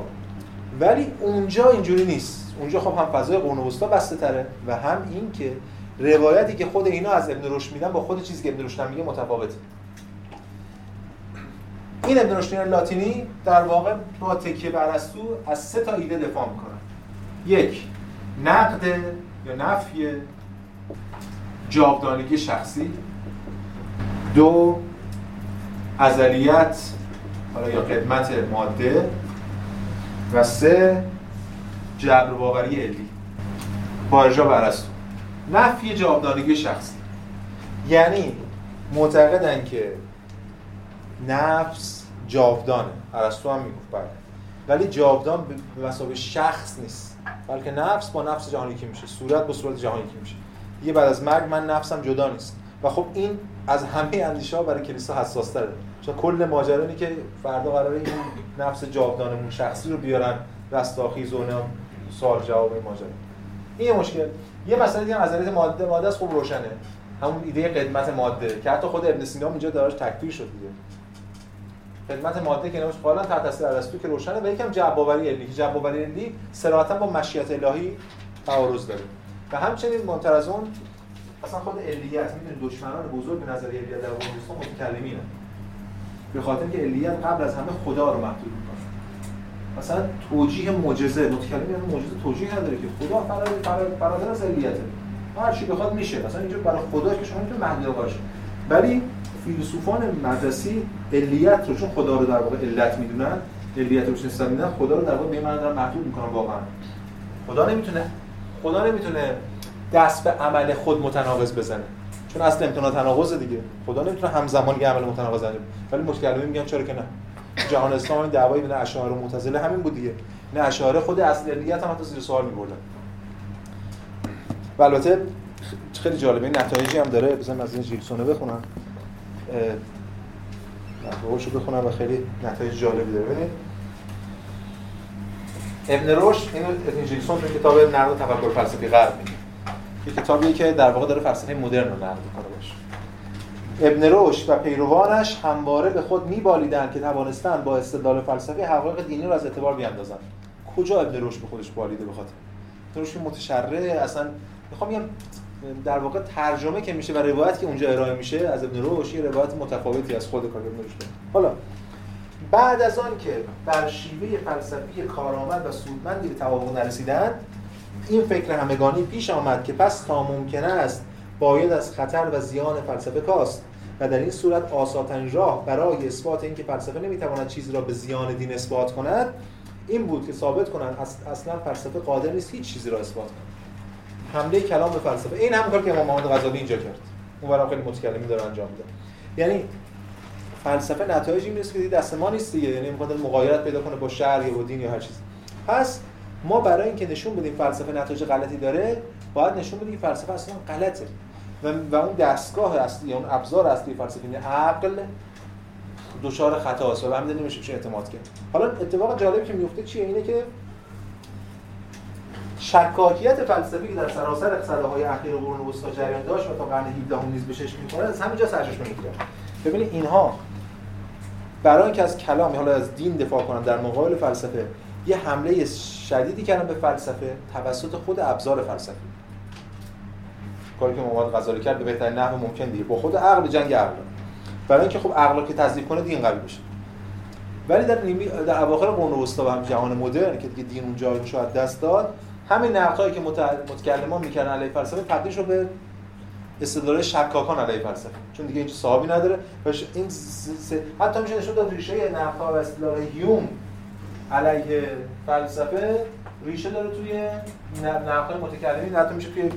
ولی اونجا اینجوری نیست. اونجا خب هم فضای قرون وسطا بسته تره و هم این که روایتی که خود اینا از ابن رشد میدن با خود چیزی که ابن رشد میگه متفاوته. این ابن لاتینی در واقع با تکیه بر از سه تا ایده دفاع می‌کنن یک نقد یا نفی جاودانگی شخصی. دو ازلیت حالا یا خدمت ماده. و سه جبر باوری علی. با ارجاع برستو نفی جاودانگی شخصی. یعنی معتقدن که نفس جاودانه. ارسطو هم می‌گفت بله. ولی جاودان به مسابقه شخص نیست. بلکه نفس با نفس جهانی که میشه. صورت با صورت جهانی که میشه. دیگه بعد از مرگ من نفسم جدا نیست. و خب این از همه اندیشه ها برای کلیسا حساس تره چون کل ماجرا اینه که فردا قراره این نفس جاودانمون شخصی رو بیارن رستاخیز و سوال جواب این ماجرا. این مشکل. یه مسئله دیگه نظریه ماده. ماده از خوب روشنه. همون ایده قدمت ماده که حتی خود ابن سینا اینجا داراش تکفیر شد دیگه. خدمت ماده که نمیشه. قائلا تحت تاثیر ارسطو که روشنه و یکم جباوری علی که جباوری علی صراحتا با مشیت الهی تعارض داره. و همچنین منتر اون اصلا خود علیت می‌دونید دشمنان بزرگ به نظر علیت در قرون متکلمینه. به خاطر که علیت قبل از همه خدا رو محدود می‌کنه. مثلا توجیه معجزه متکلم یعنی معجزه توجیه نداره که خدا فراتر از علیته. هر چی بخواد میشه. مثلا اینجا برای خدا که شما می‌تونه محدود باشه. ولی فیلسوفان مدرسی علیت رو چون خدا رو در واقع علت می‌دونن علیت رو نسبت میدن خدا رو در واقع به معنی دارن محدود می‌کنن واقعا. خدا نمی‌تونه خدا نمی‌تونه دست به عمل خود متناقض بزنه. چون اصل امتناع تناقض دیگه. خدا نمی‌تونه همزمان یه عمل متناقض انجام ولی متکلمین میگن چرا که نه. جهان اسلام این دعوایی بین اشاعره و معتزله همین بود دیگه. نه اشاعره خود اصل علیت هم حتی زیر سوال میبردن. و البته خیلی جالبه نتایجی هم داره. بزنم از این جیلسونه بخونم. مطبوعش رو بخونم و خیلی نتایج جالبی داره. ببینید. ابن روش اینو ابن جیلسون تو کتاب نقد تفکر فلسفی غرب میگه یه کتابیه که در واقع داره فلسفه مدرن رو نقد می‌کنه باشه ابن رشد و پیروانش همواره به خود میبالیدند که توانستند با استدلال فلسفی حقایق دینی را از اعتبار بیاندازند. کجا ابن رشد به خودش بالیده بخاطر ابن رشد متشرع اصلا می‌خوام بگم در واقع ترجمه که میشه و روایت که اونجا ارائه میشه از ابن رشد یه روایت متفاوتی از خود کار ابن رشد. حالا بعد از آن که بر شیوه فلسفی کارآمد و سودمندی به توافق نرسیدند این فکر همگانی پیش آمد که پس تا ممکن است باید از خطر و زیان فلسفه کاست و در این صورت آساتن راه برای اثبات اینکه فلسفه نمی‌تواند چیزی را به زیان دین اثبات کند این بود که ثابت کنند اصلا فلسفه قادر نیست هیچ چیزی را اثبات کند. حمله کلام به فلسفه. این هم کار که امام محمد غزالی اینجا کرد. اون خیلی متکلمی داره انجام میده. یعنی فلسفه نتایجی نیست که دست ما نیست دیگه. یعنی می‌خواد مغایرت پیدا کنه با شرع یا دین یا هر چیز پس ما برای اینکه نشون بدیم فلسفه نتایج غلطی داره باید نشون بدیم فلسفه اصلا غلطه. و, و اون دستگاه اصلی اون ابزار اصلی فلسفه یعنی عقل دچار خطا است و همین نمیشه اعتماد کرد. حالا اتفاق جالبی که میفته چیه؟ اینه که شکاکیت فلسفی که در سراسر صداهای اخیر قرون وسطا جریان داشت و تا قرن 17 نیز بهش می‌کنه از همینجا سرچشمه می‌گیره ببینید اینها برای اینکه از کلام حالا از دین دفاع کنن در مقابل فلسفه یه حمله شدیدی کردن به فلسفه توسط خود ابزار فلسفی کاری که محمد غزالی کرد به بهترین نحو ممکن دیگه. با خود عقل جنگ عقل. برای اینکه خب عقل که تضعیف کنه دین قوی بشه. ولی در نیمی در اواخر قرون وسطا و هم جهان مدرن که دیگه دین اون جایگاهش رو دست داد همین نقدهایی که متکلمان می‌کردن علیه فلسفه تبدیل شد به استدلال شکاکان علیه فلسفه. چون دیگه این صحابی نداره. و این حتی میشه نشون داد ریشه نقدها و استدلال هیوم علیه فلسفه ریشه داره توی نقدهای متکلمین. حتی میشه توی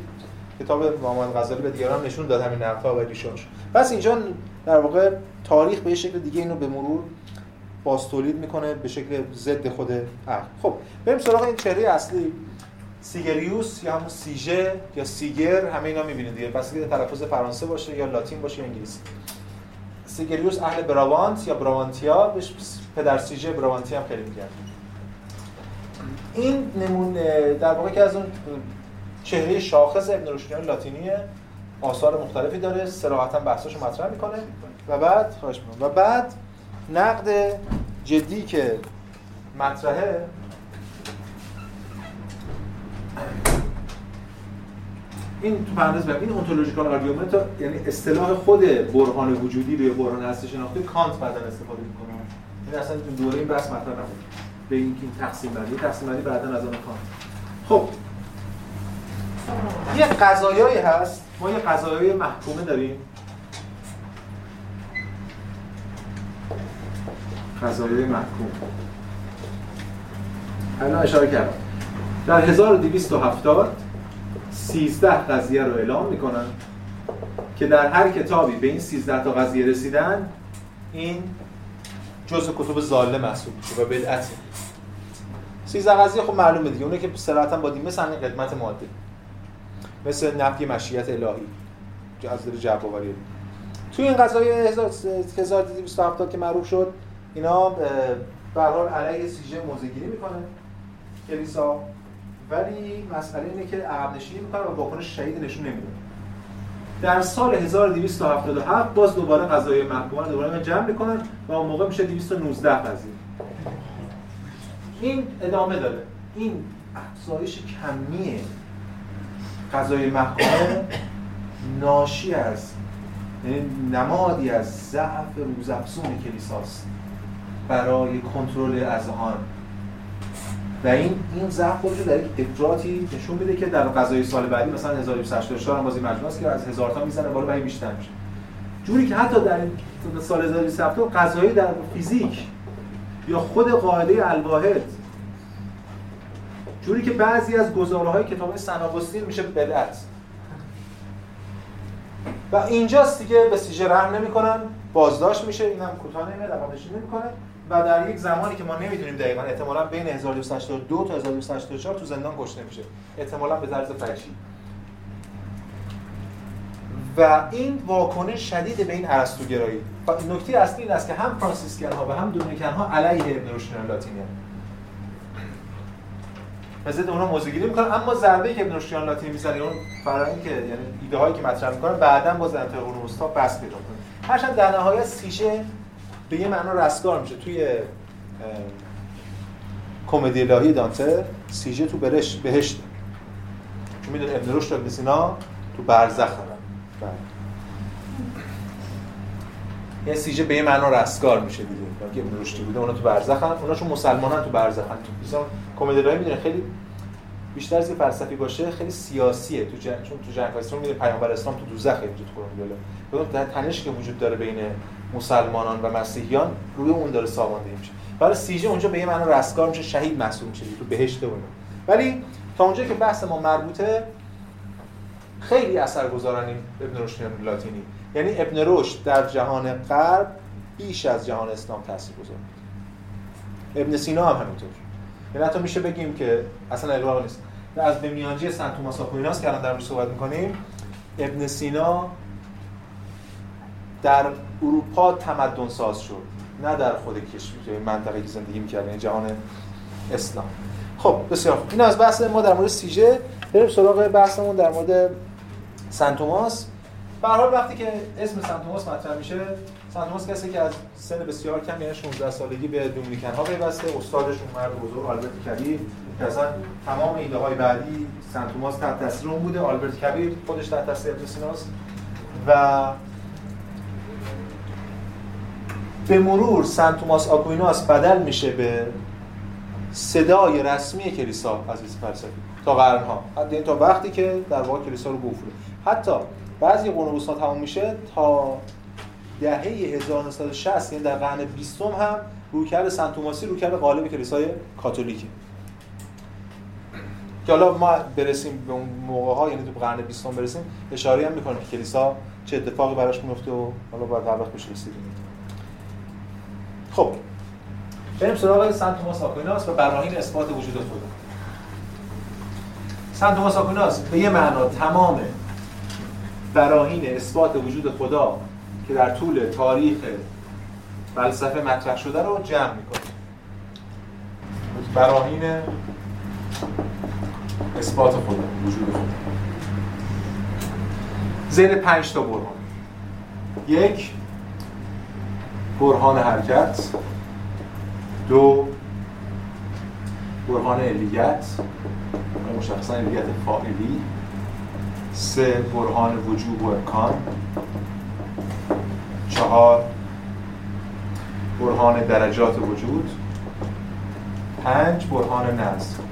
کتاب محمد غزالی به دیگران نشون داد همین نقدها و ریشه‌اش پس اینجا در واقع تاریخ به شکل دیگه اینو به مرور باز تولید می‌کنه به شکل ضد خود عقل. خب بریم سراغ این چهره اصلی. سیگریوس یا همون سیژه یا سیگر همه اینا می‌بینید دیگه. پس که تلفظ فرانسه باشه یا لاتین باشه یا انگلیسی. سیگریوس اهل براوانت یا براوانتیا بهش پدر سیژه براوانتی هم خیلی میگن. این نمونه در واقع که از اون چهره شاخص ابن رشدیان لاتینیه آثار مختلفی داره صراحتا بحثاشو مطرح می‌کنه. و بعد خواهش و بعد نقد جدی که مطرحه این تو پرانتز بگم این ontological argument یعنی اصطلاح خود برهان وجودی به برهان هستی شناختی کانت بعدا استفاده می‌کنه. این اصلا تو دوره این بحث مطرح نبود. به اینکه این تقسیم بندی تقسیم بندی بعدا از آن کانت. خب. یه قضایایی هست. ما یه قضایای محکومه داریم. قضایای محکوم. الان اشاره کردم. در 1270 13 قضیه رو اعلام می‌کنن که در هر کتابی به این 13 تا قضیه رسیدن این جزء کتب ظالم محسوب میشه و بدعت 13 قضیه خب معلومه دیگه. اونه که صراحتا با دین مثل قدمت ماده. مثل نفی مشیت الهی. از در جعب آوری. توی این قضایه 1270 که معروف شد اینا به حال علیه سیژه موزگیری می‌کنه. کلیسا. ولی مسئله اینه که عقب نشینی و واکنش شهید نشون نمیده. در سال 1277 باز دوباره قضایه محکومان دوباره جمع می‌کنن و اون موقع میشه 219 قضیه این ادامه داره. این افزایش کمی قضای محکومه ناشی از یعنی نمادی از ضعف روزافزون کلیساست برای کنترل اذهان. و این این ضعف خودش در یک افراطی نشون میده که در قضای سال بعدی مثلا 1284 هم بازی مجموعه که از هزار تا می‌زنه بالا و بیشتر میشه. جوری که حتی در سال 1270 قضایی در فیزیک یا خود قاعده الواحد جوری که بعضی از گزاره های کتاب سناگوستین میشه بدعت. و اینجاست دیگه به سیژه رحم نمی‌کنن بازداشت میشه اینم کوتاه نمیاد نشینی نمی‌کنه. و در یک زمانی که ما نمی‌دونیم دقیقا احتمالا بین 1282 تا 1284 تو زندان کشته میشه. احتمالا به طرز فجی و این واکنش شدید به این ارسطوگرایی. و نکته اصلی این است که هم فرانسیسکن ها و هم دومینیکن ها علیه ابن رشد لاتینی مثل اونا موزگیری می‌کنن اما ضربه که ابن رشد لاتینی می‌زنه اون فرآیندی که یعنی ایده هایی که مطرح می‌کنن بعدا باز در قرون بس پیدا کنه هرچند در نهایت سیشه به یه معنا رستگار میشه. توی کمدی الهی دانته سیژه تو برش بهشت. چون می‌دونه ابن رشد ابن سینا تو برزخ دارن بله. یه سیژه به یه معنا رستگار میشه دیگه. که ابن رشدی بوده اونا تو برزخ هم اونا چون مسلمانن تو برزخ هم تو مثلا کمدی الهی می‌دونه خیلی بیشتر از فلسفی باشه خیلی سیاسیه. تو جن... چون تو جنگ اسلام میده پیامبر اسلام تو دوزخه اینجا تو قرآن در تنش که وجود داره بین مسلمانان و مسیحیان روی اون داره سامانده میشه. برای سیژه اونجا به یه معنی رستگار میشه شهید محسوب میشه تو بهشت اون ولی تا اونجا که بحث ما مربوطه خیلی اثرگذارن این ابن رشد لاتینی. یعنی ابن رشد در جهان غرب بیش از جهان اسلام تاثیرگذار. ابن سینا هم همینطور. یعنی حتی میشه بگیم که اصلا اقراق نیست. از به میانجی سنت توماس آکویناس که الان در صحبت می‌کنیم ابن سینا در اروپا تمدن ساز شد نه در خود کشور منطقه که زندگی می‌کرد یعنی جهان اسلام. خب بسیار این از بحث ما در مورد سیژه. بریم سراغ بحثمون در مورد سنتوماس به حال وقتی که اسم سنتوماس مطرح میشه سنتوماس کسی که از سن بسیار کم یعنی 16 سالگی به دومینیکن ها پیوسته استادشون مرد بزرگ آلبرت کبیر. که اصلا تمام ایده های بعدی سنتوماس تحت تاثیر اون بوده آلبرت کبیر خودش تحت تاثیر و به مرور سن توماس آکویناس بدل میشه به صدای رسمی کلیسا از فلسفی تا قرنها. یعنی تا وقتی که در واقع کلیسا رو گفته حتی بعضی قرون وسطا تموم میشه تا دهه 1960 یعنی در قرن 20 هم رویکرد سن توماسی رویکرد غالب کلیسای کاتولیکه. که حالا ما برسیم به اون موقع ها یعنی تو قرن 20 برسیم اشاره هم می‌کنیم که کلیسا چه اتفاقی براش میفته و حالا باید هر وقت بشه رسیدیم. خب. بریم سراغ سنت توماس آکویناس و براهین اثبات وجود خدا. سنت توماس آکویناس به یه معنا تمام براهین اثبات وجود خدا که در طول تاریخ فلسفه مطرح شده رو جمع می‌کنه. براهین اثبات خدا وجود خدا. زیر پنج تا برهان. یک برهان حرکت. دو برهان علیت. مشخصا علیت فاعلی. سه برهان وجوب و امکان چهار برهان درجات وجود. پنج برهان نظم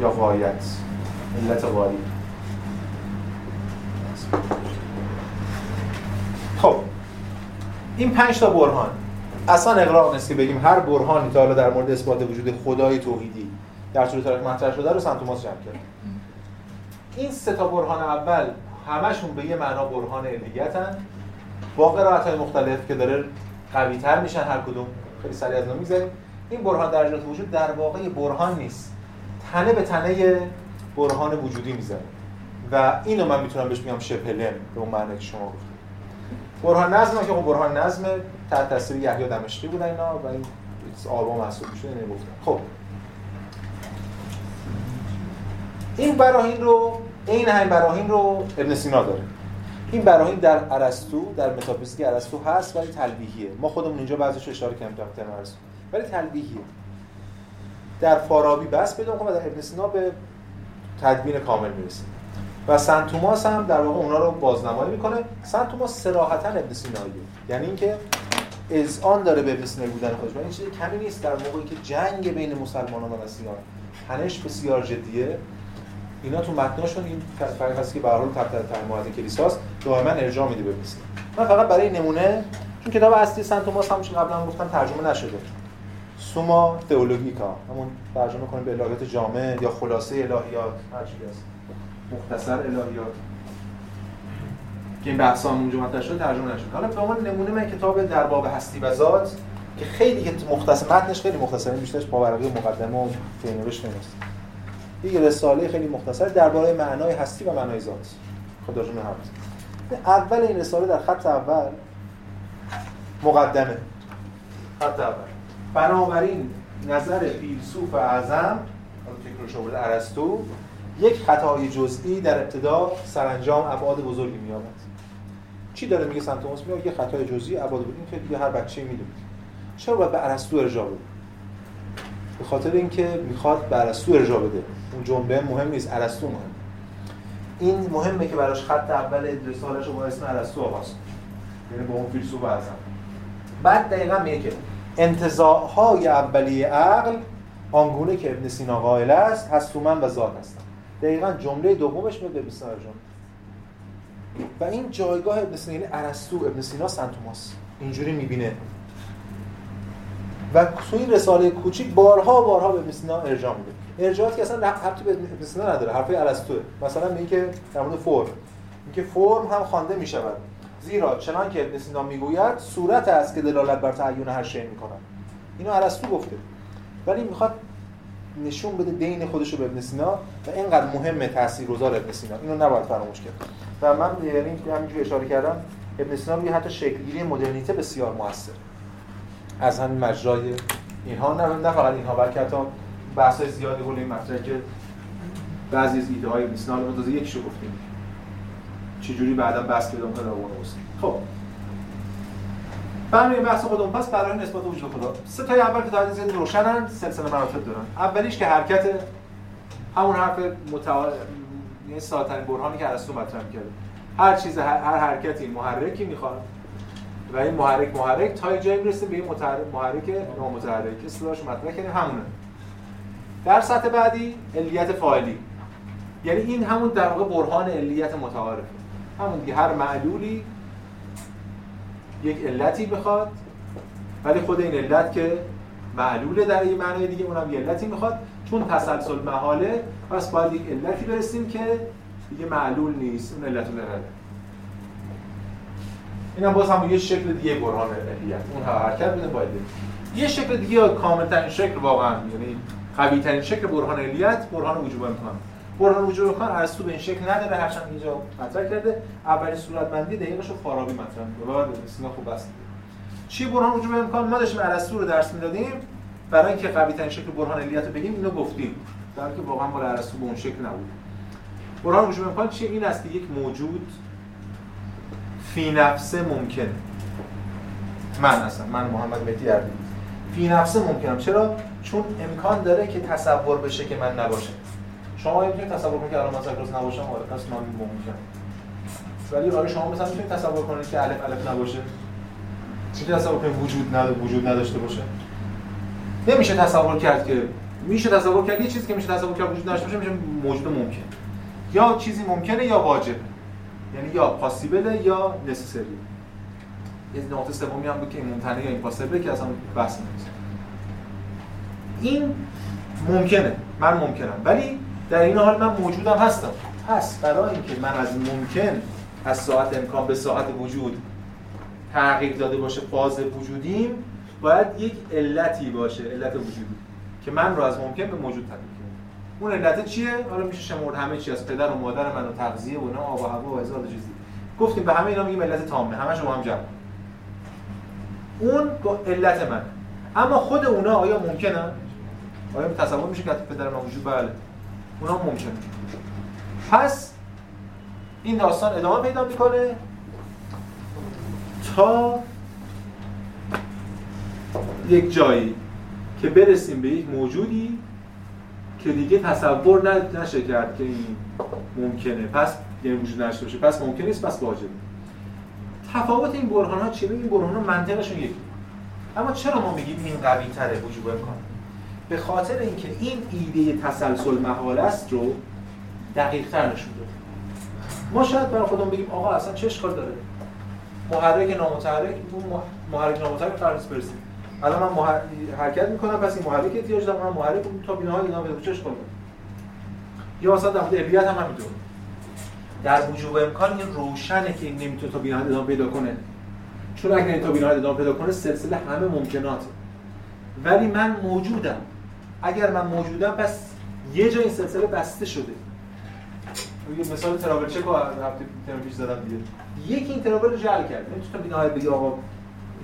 یا غایت علت غایی. خب. این پنج تا برهان. اصلا اقراق نیست که بگیم هر برهانی تا حالا در مورد اثبات وجود خدای توحیدی در طول تاریخ مطرح شده رو سنت توماس جمع کرد این سه تا برهان اول همشون به یه معنا برهان علیتن با قرائت های مختلف که داره قوی تر میشن هر کدوم. خیلی سریع از می‌گذاریم این برهان درجات وجود در واقع برهان نیست. تنه به تنه برهان وجودی می‌زنه و اینو من می‌تونم بهش میگم شپلم به اون معنی که شما گفتید. برهان نظم که خب برهان نظم تحت تاثیر یحیی دمشقی بودن اینا و این آلبوم محسوب میشه اینو گفتم خب. این براهین رو این همین براهین رو ابن سینا داره. این براهین در ارسطو در متافیزیک ارسطو هست ولی تلویحیه ما خودمون اینجا بعضیش اشاره کردیم در ارسطو. ولی تلویحیه در فارابی بس پیدا و در ابن سینا به تدوین کامل می‌رسه. و سنت توماس هم در واقع اونا رو بازنمایی می‌کنه. سنت توماس صراحتا ابن سیناییه یعنی اینکه آن داره به ابن بودن خودش. این چیز کمی نیست در موقعی که جنگ بین مسلمانان و مسیحیان تنش بسیار جدیه. اینا تو متناشون این فرق هست که به هر حال تحت کلیساست دائما ارجاع میده به من فقط برای نمونه چون کتاب اصلی سنت توماس هم قبلا گفتم ترجمه نشده. سوما تئولوژیکا همون ترجمه کنیم به الهیات جامع یا خلاصه الهیات هر چیزی مختصر الهیات. که این بحث هم اونجا مطرح شده ترجمه نشد حالا به عنوان نمونه من کتاب در باب هستی و ذات که خیلی که مختصر متنش خیلی مختصره بیشترش پاورقی مقدمه و فینوشت نیست. یه رساله خیلی مختصر درباره معنای هستی و معنای ذات. خود راجع حرف اول این رساله در خط اول مقدمه. خط اول. بنابراین نظر فیلسوف اعظم تکرار شده ارسطو یک خطای جزئی در ابتدا سرانجام ابعاد بزرگی می‌یابد. چی داره میگه سنت توماس؟ میگه خطای جزئی ابعاد بود. این که دیگه هر بچه‌ای می‌دونه. چرا باید به ارسطو ارجاع بده؟ به خاطر اینکه می‌خواد به ارسطو ارجاع بده. اون جمله مهم نیست. ارسطو مهم. این مهمه که براش خط اول رساله‌شو با اسم ارسطو آغاز یعنی با اون فیلسوف اعظم. بعد دقیقا میگه که انتزاعهای اولیه عقل آنگونه که ابن سینا قائل است هستومن و ذات هستن دقیقا جمله دومش میاد به سینا و این جایگاه ابن سینا یعنی ارسطو ابن سینا سنتوماس اینجوری می‌بینه. و تو این رساله کوچیک بارها بارها به ابن سینا ارجاع میده. ارجاعاتی که اصلا حتی به ابن سینا نداره حرفای ارسطو مثلا میگه که در مورد فرم. میگه فرم هم خوانده می‌شود. زیرا چنان که ابن سینا می‌گوید صورت است که دلالت بر تعین هر شی می‌کنه اینو ارسطو گفته. ولی می‌خواد نشون بده دین خودش رو به ابن سینا و اینقدر مهم تاثیرگذار ابن سینا. اینو نباید فراموش کرد. و من یعنی همینجوری اشاره کردم ابن سینا میگه حتی شکلگیری مدرنیته بسیار موثر از همین مجرای اینها نه نه فقط اینها بلکه حتی بحث های زیادی حول این مطرح که بعضی از ایده های ابن سینا رو یکیشو گفتیم. چجوری بعدا بحث پیدا کنه خب برای بحث خودمون. پس برای نسبت وجود خدا. سه تای اول که تا حد روشنن سلسله مراتب دارن. اولیش که حرکت همون حرف متعال یعنی ساده‌ترین برهانی که ارسطو مطرح کرده هر چیز هر, هر حرکتی محرکی می‌خواد. و این محرک محرک تا جایی می‌رسیم به این محرک نامتحرک. اصطلاحش مطرح کردیم. همونه. در سطح بعدی علیت فاعلی. یعنی این همون در واقع برهان علیت متعارفه. همون دیگه هر معلولی یک علتی بخواد ولی خود این علت که معلوله در این معنای دیگه اونم یه علتی می‌خواد. چون تسلسل محاله پس باید یک علتی برسیم که دیگه معلول نیست اون علت العلله این هم باز هم یه شکل دیگه برهان علیت اون حرکت بده باید یه شکل دیگه کامل ترین شکل واقعا یعنی قوی ترین شکل برهان علیت برهان وجوب امکان برهان وجوب امکان ارسطو به این شکل نداره هرچند اینجا مطرح کرده. اولین صورتبندی دقیقش رو فارابی مطرح کرده بعد سینا خوب است چی برهان وجوب امکان؟ ما داشتیم ارسطو رو درس می‌دادیم. برای اینکه قوی ترین شکل برهان علیت رو بگیم اینو گفتیم. در که واقعا مال ارسطو به اون شکل نبود. برهان وجوب امکان چیه؟ این است یک موجود فی نفسه ممکنه من اصلا من محمد مهدی اردبیلی فی نفسه ممکنم. چرا؟ چون امکان داره که تصور بشه که من نباشه. شما می‌تونید تصور کنید که الان مثلا روز نباشم آره پس من ممکن ولی آره شما مثلا می‌تونید تصور کنید که الف الف نباشه. چی تصور کنید وجود نداره وجود نداشته باشه؟ نمیشه تصور کرد که میشه تصور کرد یه چیزی که میشه تصور کرد وجود نداشته باشه میشه موجود ممکن. یا چیزی ممکنه یا واجب. یعنی یا پاسیبل یا نسسری یه نقطه سومی هم بود که این ممتنه یا این پاسیبل که اصلا بحث نیست. این ممکنه. من ممکنم. ولی در این حال من موجودم هستم. پس برای اینکه من از ممکن از ساعت امکان به ساعت وجود تغییر داده باشه فاز وجودیم باید یک علتی باشه علت وجودی که من رو از ممکن به موجود تبدیل کنه اون علت چیه؟ حالا میشه شمرد همه چی از پدر و مادر من و تغذیه و اینا آب و هوا و هزار چیزی. گفتیم به همه اینا میگیم علت تامه. همش با هم جمع اون با علت من. اما خود اونا آیا ممکنه؟ آیا تصور میشه که پدر من وجود؟ بله. اونا ممکنه. پس این داستان ادامه پیدا می‌کنه تا یک جایی که برسیم به یک موجودی که دیگه تصور نشه کرد که این ممکنه. پس یعنی وجود نشته باشه. پس ممکن نیست پس واجبه. تفاوت این برهان ها چیه؟ این برهان ها منطقشون یکی. اما چرا ما میگیم این قوی تره وجوب امکان به خاطر اینکه این ایده تسلسل محال است رو دقیق تر نشون داده ما شاید برای خودمون بگیم آقا اصلا چه اشکال داره؟ محرک نامتحرک محرک نامتحرک نیست برسیم الان من محر... حرکت می‌کنم پس این محرک احتیاج دارم من محرک تا بینهای ادامه بده چه اشکال داره. یا مثلا در مورد علیت هم همینطور. در وجوب امکان این روشنه که این نمی‌تونه تا بینهای ادامه پیدا کنه. چون اگر تا بینهای ادامه پیدا کنه سلسله همه ممکناته. ولی من موجودم. اگر من موجودم پس یه جای این سلسله بسته شده. یه مثال تراول چک رو هفته پیش زدم دیگه. یکی این تراول رو جعل کرد. نمی‌تونم بی نهایت بگی آقا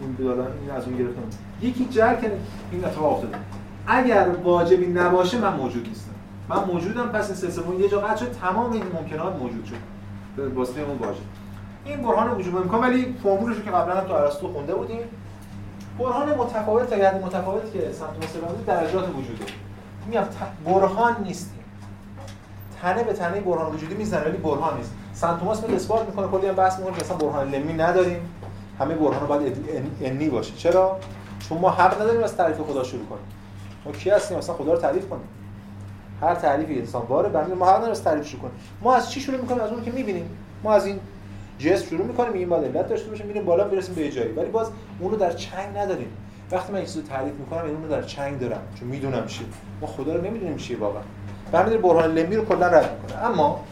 این دادن این از اون گرفتم یکی جعل کرد این اتفاق افتاده اگر واجبی نباشه من موجود نیستم. من موجودم پس این سلسله یه جا قطع شد تمام این ممکنات موجود شد. به واسطه اون واجب. این برهان وجود امکان ولی فرمولش رو که قبلا هم تو ارسطو خونده بودیم. برهان متفاوت تا یعنی متفاوت که سمت توماس درجات وجوده. میگم برهان نیست تنه به تنه برهان وجودی می‌زنه ولی برهان نیست. سنت توماس میگه اثبات می‌کنه کلی هم بحث می‌کنه اصلا برهان لمی نداریم. همه برهان باید انی باشه. چرا؟ چون ما حق نداریم از تعریف خدا شروع کنیم. ما کی هستیم؟ اصلا خدا رو تعریف کنیم. هر تعریفی انسان باره بنده ما حق نداریم از تعریف شروع کنیم. ما از چی شروع می‌کنیم؟ از اون که می‌بینیم. ما از این جست شروع می‌کنیم میگیم باید علت داشته باشه میریم بالا برسیم به جایی. ولی باز اون در چنگ نداریم. وقتی من چیزو تعریف می‌کنم این رو در چنگ دارم چون می‌دونم چیه. ما خدا رو نمی‌دونیم چیه واقعا. به برهان لمی رو کلا رد می‌کنه. اما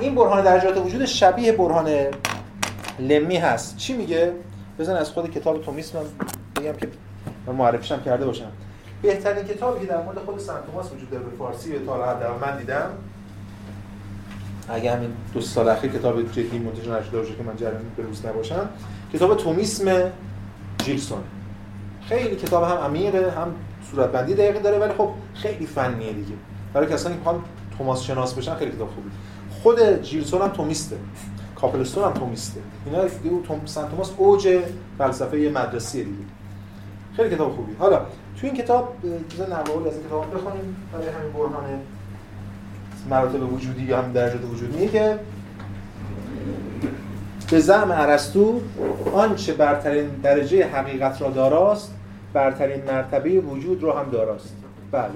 این برهان درجات وجود شبیه برهان لمی هست. چی میگه؟ بزن از خود کتاب تومیسم بگم که من معرفیش هم کرده باشم. بهترین کتابی که در مورد خود سنت توماس وجود داره به فارسی تا حداقل من دیدم اگه همین دو سال اخیر کتاب جدی منتشر نشده باشه که من جریان به روز نباشم کتاب تومیسم جیلسون. خیلی کتاب هم عمیقه هم صورتبندی دقیقی داره ولی خب خیلی فنیه دیگه. برای کسانی که توماس شناس بشن خیلی کتاب خوبی. خود جیلسون هم تومیسته. کاپلستون هم تومیسته. اینا دیگه توم سن توماس اوج فلسفه مدرسه دیگه. خیلی کتاب خوبی. حالا تو این کتاب چیز نواقل از این کتاب بخونیم. برای همین برهان مراتب وجودی یا هم درجات وجودی. که به زعم ارسطو آنچه برترین درجه حقیقت را داراست برترین مرتبه وجود را هم داراست. بله.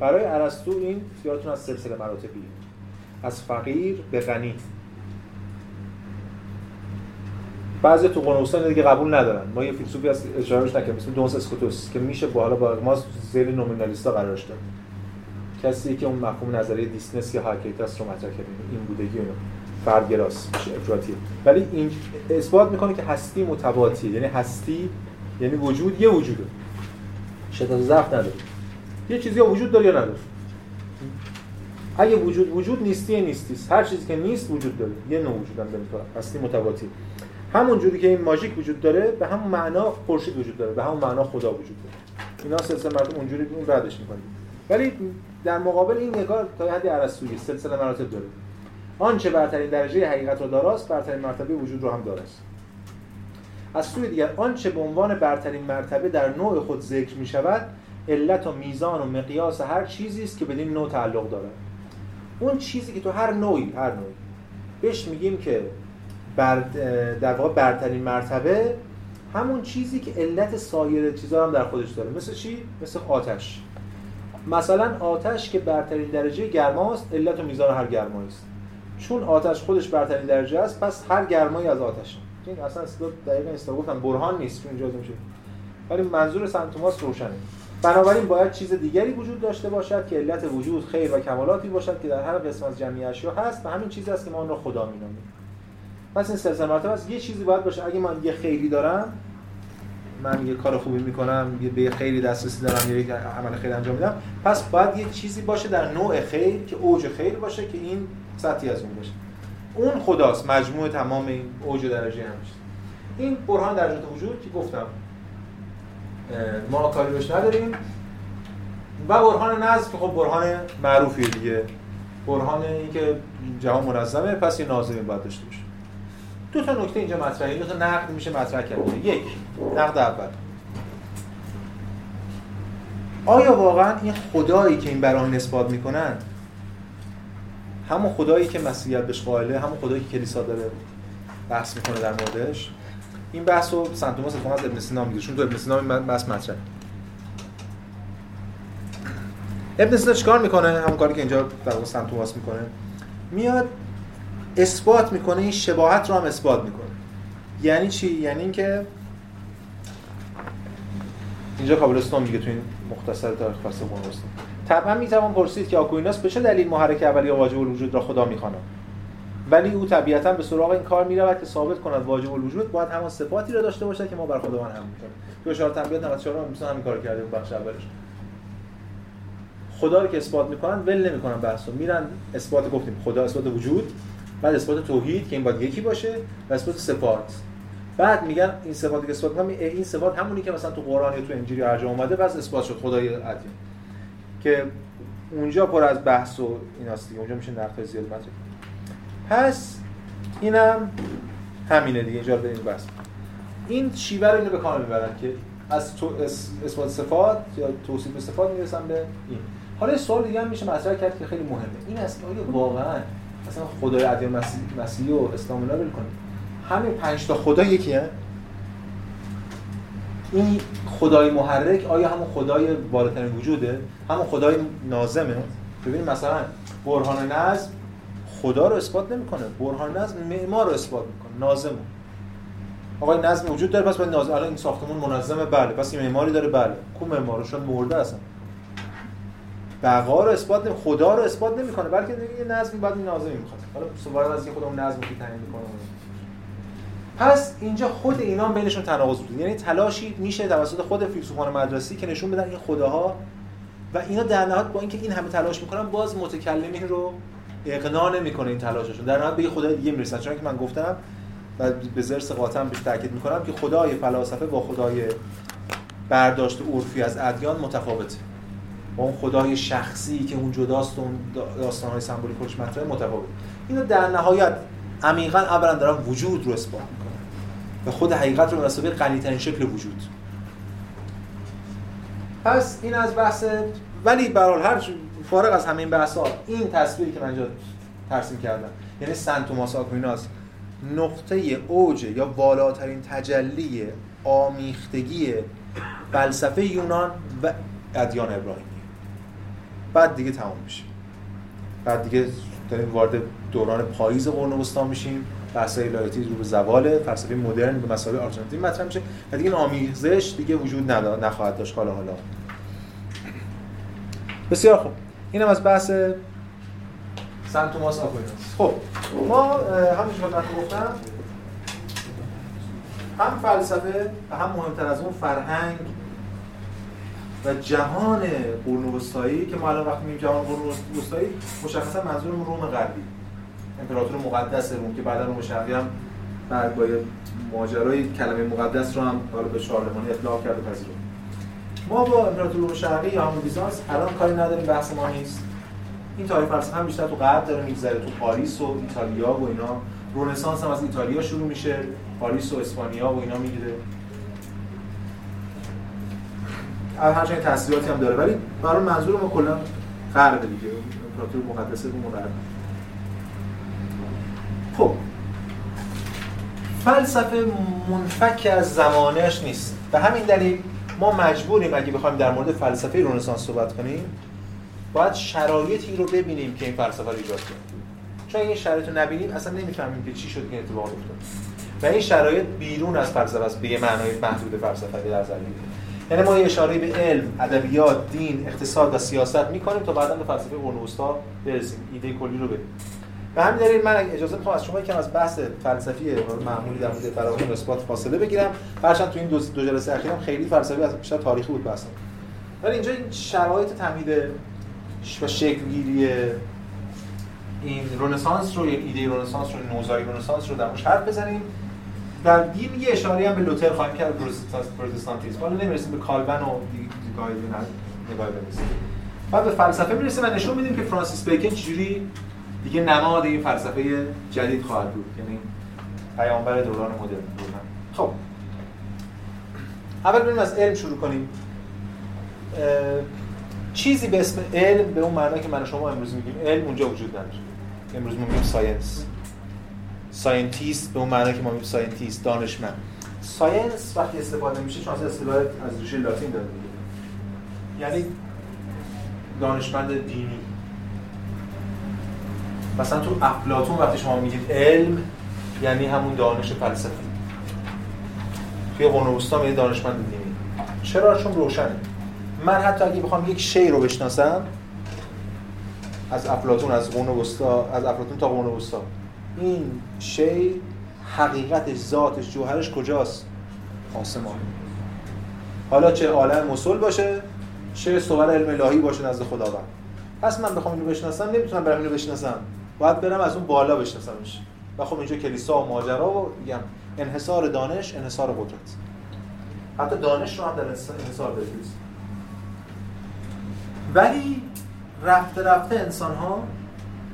برای ارسطو این یادتون از سلسله مراتبی. از فقیر به غنی. بعضی تو قنوسان دیگه قبول ندارن. ما یه فیلسوفی از اشارهش نکنیم اسم دونس اسکوتوس که میشه با حالا با ما زیر نومینالیستا قرارش داد. کسی که اون مفهوم نظریه دیسنس یا هاکیتاس رو مطرح کرده. این بودگی اونو فردگراس افراطی ولی این اثبات می‌کنه که هستی متباطی یعنی هستی یعنی وجود یه وجوده. شدت ضعف نداره. یه چیزی یا وجود داره یا نداره. اگه وجود وجود نیستی نیستی هر چیزی که نیست وجود داره. یه نوع وجود هم داره. هستی متباطی همون جوری که این ماژیک وجود داره به همون معنا خورشید وجود داره. به همون معنا خدا وجود داره. اینا سلسله مراتب اونجوری اون ردش می‌کنیم ولی در مقابل این نگاه تا حدی ارسطویی سلسله مراتب داره. آنچه برترین درجه حقیقت رو داراست برترین مرتبه وجود رو هم داراست. از سوی دیگر آنچه به عنوان برترین مرتبه در نوع خود ذکر می شود علت و میزان و مقیاس هر چیزی است که بدین نوع تعلق دارد. اون چیزی که تو هر نوعی هر نوعی. بهش میگیم که بر در واقع برترین مرتبه همون چیزی که علت سایر چیزا هم در خودش داره. مثل چی؟ مثل آتش. مثلا آتش که برترین درجه گرماست علت و میزان هر گرمایی است. چون آتش خودش برترین درجه است پس هر گرمایی از آتش این اصلا دقیقا استا گفتم برهان نیست چون اجازه میشه. ولی منظور سنت توماس روشنه. بنابراین باید چیز دیگری وجود داشته باشد که علت وجود خیر و کمالاتی باشد که در هر قسم از جمعی اشیا هست و همین چیزی است که ما آن را خدا می‌نامیم. پس این سلسله مراتب است. یه چیزی باید باشه. اگه من یه خیری دارم من یه کار خوبی می‌کنم یه به خیری دسترسی دارم یه عمل خیر انجام میدم. پس باید یه چیزی باشه در نوع خیر که اوج خیر باشه که این سطحی از اون باشه. اون خداست مجموع تمام این اوج درجه همیشه این برهان درجات وجود که گفتم. ما کاری بهش نداریم. و برهان نظم که خب برهان معروفیه دیگه. برهان این که جهان منظمه پس یه ناظمی باید داشته دو تا نکته اینجا مطرحه. دو تا نقد میشه مطرح کرده یک نقد اول. آیا واقعا این خدایی که این بران نسبات می‌کنن همون خدایی که مسیحیت بهش قائله همون خدایی که کلیسا داره بحث می‌کنه در موردش؟ این بحث رو سنت توماس از ابن سینا میگه چون تو ابن سینا این بحث مطرحه. ابن سینا چیکار می‌کنه؟ همون کاری که اینجا در سنت توماس می‌کنه. میاد اثبات می‌کنه این شباهت رو هم اثبات می‌کنه. یعنی چی؟ یعنی اینکه اینجا کابلستون میگه تو این مختصر تاریخ فلسفه قرنستان طبعا می‌توان پرسید که آکویناس به چه دلیل محرک اولی واجب الوجود را خدا می‌خواند؟ ولی او طبیعتا به سراغ این کار می‌رود که ثابت کند واجب الوجود باید همان صفاتی را داشته باشد که ما بر خداوند هم می‌کنیم. تو اشاره تنبیه 94 هم همین کار کرده بخش اولش. خدا رو که اثبات می‌کنن ول نمی‌کنن بحثو. میرن اثبات گفتیم خدا اثبات وجود. بعد اثبات توحید که این باید یکی باشه و اثبات صفات. بعد میگن این صفاتی که اثبات این صفات همونی که مثلا تو قرآن یا تو انجیل یا هر جا اومده بس اثبات شد. خدای عدیم که اونجا پر از بحث و ایناست دیگه. اونجا میشه نقد زیاد مطرح پس اینم همینه دیگه. اینجا بریم بس این شیوه رو اینو به کار می‌برن که از تو اثبات صفات یا توصیف صفات می‌رسن به این. حالا سوال دیگه هم میشه مطرح کرد که خیلی مهمه. این است آیا واقعا مثلا خدای ادیان مسیحی و اسلام رو کنیم همین پنج تا خدا یکیه این خدای محرک آیا همون خدای بالاترین وجوده؟ همون خدای نازمه؟ ببینید مثلا برهان نظم خدا رو اثبات نمی‌کنه. برهان نظم معمار رو اثبات می‌کنه نازم آقای نظم وجود داره پس باید نازم الان این ساختمون منظمه بله. پس این معماری داره بله. کو معمارشون؟ مرده اصلا بقا رو اثبات نمی خدا رو اثبات نمی‌کنه بلکه یه نظمی بعد این نازمی می‌خواد حالا سوال از که خودمون نظم رو تعیین می‌کنه. پس اینجا خود اینا بینشون تناقض بود. یعنی تلاشی میشه توسط خود فیلسوفان مدرسی که نشون بدن این خداها و اینا در نهایت با اینکه این همه تلاش می‌کنن باز متکلمین رو اقناع نمی‌کنه این تلاششون. در نهایت به خدای دیگه می‌رسن. چون که من گفتم و به زرس قاطم بهش تاکید می‌کنم که خدای فلاسفه با خدای برداشت عرفی از ادیان متفاوته. با اون خدای شخصی که اون جداست اون داستانهای سمبولیک مطرحه متفاوت. اینو در نهایت عمیقا اولا دارن وجود رو اثبات می‌کنن. و خود حقیقت رو به مسابقه غنی‌ترین شکل وجود. پس این از بحث ولی برحال هر فارغ از همین بحث ها این تصویری که من اینجا ترسیم کردم یعنی سنت توماس آکویناس نقطه اوج یا بالاترین تجلی آمیختگی فلسفه یونان و ادیان ابراهیمی بعد دیگه تمام میشه بعد دیگه داریم وارد دوران پاییز قرن وسطا میشیم. بحث‌های لایتی رو به زوال فلسفه مدرن به مسائل آرژانتین مطرح میشه. و دیگه آمیزش دیگه وجود نخواهد داشت. حالا حالا. بسیار خوب. اینم از بحث سن توماس آکویناس خب. ما همونجور که من گفتم هم فلسفه و هم مهمتر از اون فرهنگ و جهان قرون وسطایی که ما الان وقتی میگیم جهان قرون وسطایی مشخصا منظورمون روم غربی. امپراتور مقدس روم که بعدا روم شرقی هم بعد با ماجرای کلمه مقدس رو هم حالا به شارلمانی اطلاق کرده پذیرفت. ما با امپراتور شرقی یا همون بیزانس الان کاری نداریم بحث ما نیست. این تاریخ فلسفه هم بیشتر تو غرب داره میگذره تو پاریس و ایتالیا و اینا. رنسانس هم از ایتالیا شروع میشه پاریس و اسپانیا و اینا می‌گیره. هرچند تاثیراتی هم داره. ولی برای منظور ما کلا غرب دیگه. امپراتور مقدس روم غرب خب. فلسفه منفک از زمانش نیست. به همین دلیل ما مجبوریم اگه بخوایم در مورد فلسفه رنسانس صحبت کنیم باید شرایطی رو ببینیم که این فلسفه رو ایجاد کنه. چون این شرایط رو نبینیم اصلا نمی‌فهمیم که چی شد که اتفاق افتاد. و این شرایط بیرون از فلسفه است به یه معنای محدود فلسفه در نظر یعنی ما یه اشاره به علم، ادبیات، دین، اقتصاد و سیاست می‌کنیم تا بعدا به فلسفه قرون وسطا برسیم. ایده کلی رو بریم به همین دلیل من اجازه می‌خوام از شما یکم از بحث فلسفی معمولی در مورد فراغون اثبات فاصله بگیرم. هرچند تو این دو, دو جلسه اخیرم خیلی فلسفی از بیشتر تاریخی بود بحثم. ولی اینجا این شرایط تمهید و شکلگیری این رنسانس رو یا ایده رنسانس رو نوزایی رنسانس رو در حرف بزنیم. در یه اشاره هم به لوتر خواهیم کرد پروتستانتیسم حالا نمی‌رسیم به کالبن و دیگاه نگاه بنویسیم. بعد به فلسفه می‌رسیم و نشون میدیم که فرانسیس بیکن چجوری دیگه نماد این فلسفه جدید خواهد بود. یعنی پیامبر دوران مدرن. خب. اول بریم از علم شروع کنیم. چیزی به اسم علم به اون معنی که من شما امروز میگیم علم اونجا وجود نداره. امروز ما میگیم science. scientist به اون معنی که ما میگیم scientist دانشمند. science وقتی استفاده میشه چون اصطلاح از ریشه لاتین داره یعنی دانشمند دینی. مثلا تو افلاطون وقتی شما میگید علم یعنی همون دانش فلسفی. توی قرون وسطا دانشمند دینی. چرا؟ چون روشنه. من حتی اگه بخوام یک شی رو بشناسم از افلاطون از قرون وسطا از افلاطون تا قرون وسطا. این شی حقیقتش ذاتش جوهرش کجاست؟ آسمان. حالا چه عالم مسل باشه چه صور علم الهی باشه نزد خداوند. پس من بخوام اینو بشناسم نمی‌تونم برم اینو بشناسم. باید برم از اون بالا بشناسمش. و خب اینجا کلیسا و ماجرا و میگم انحصار دانش انحصار قدرت. حتی دانش رو هم در انحصار بدید ولی رفته رفته انسان ها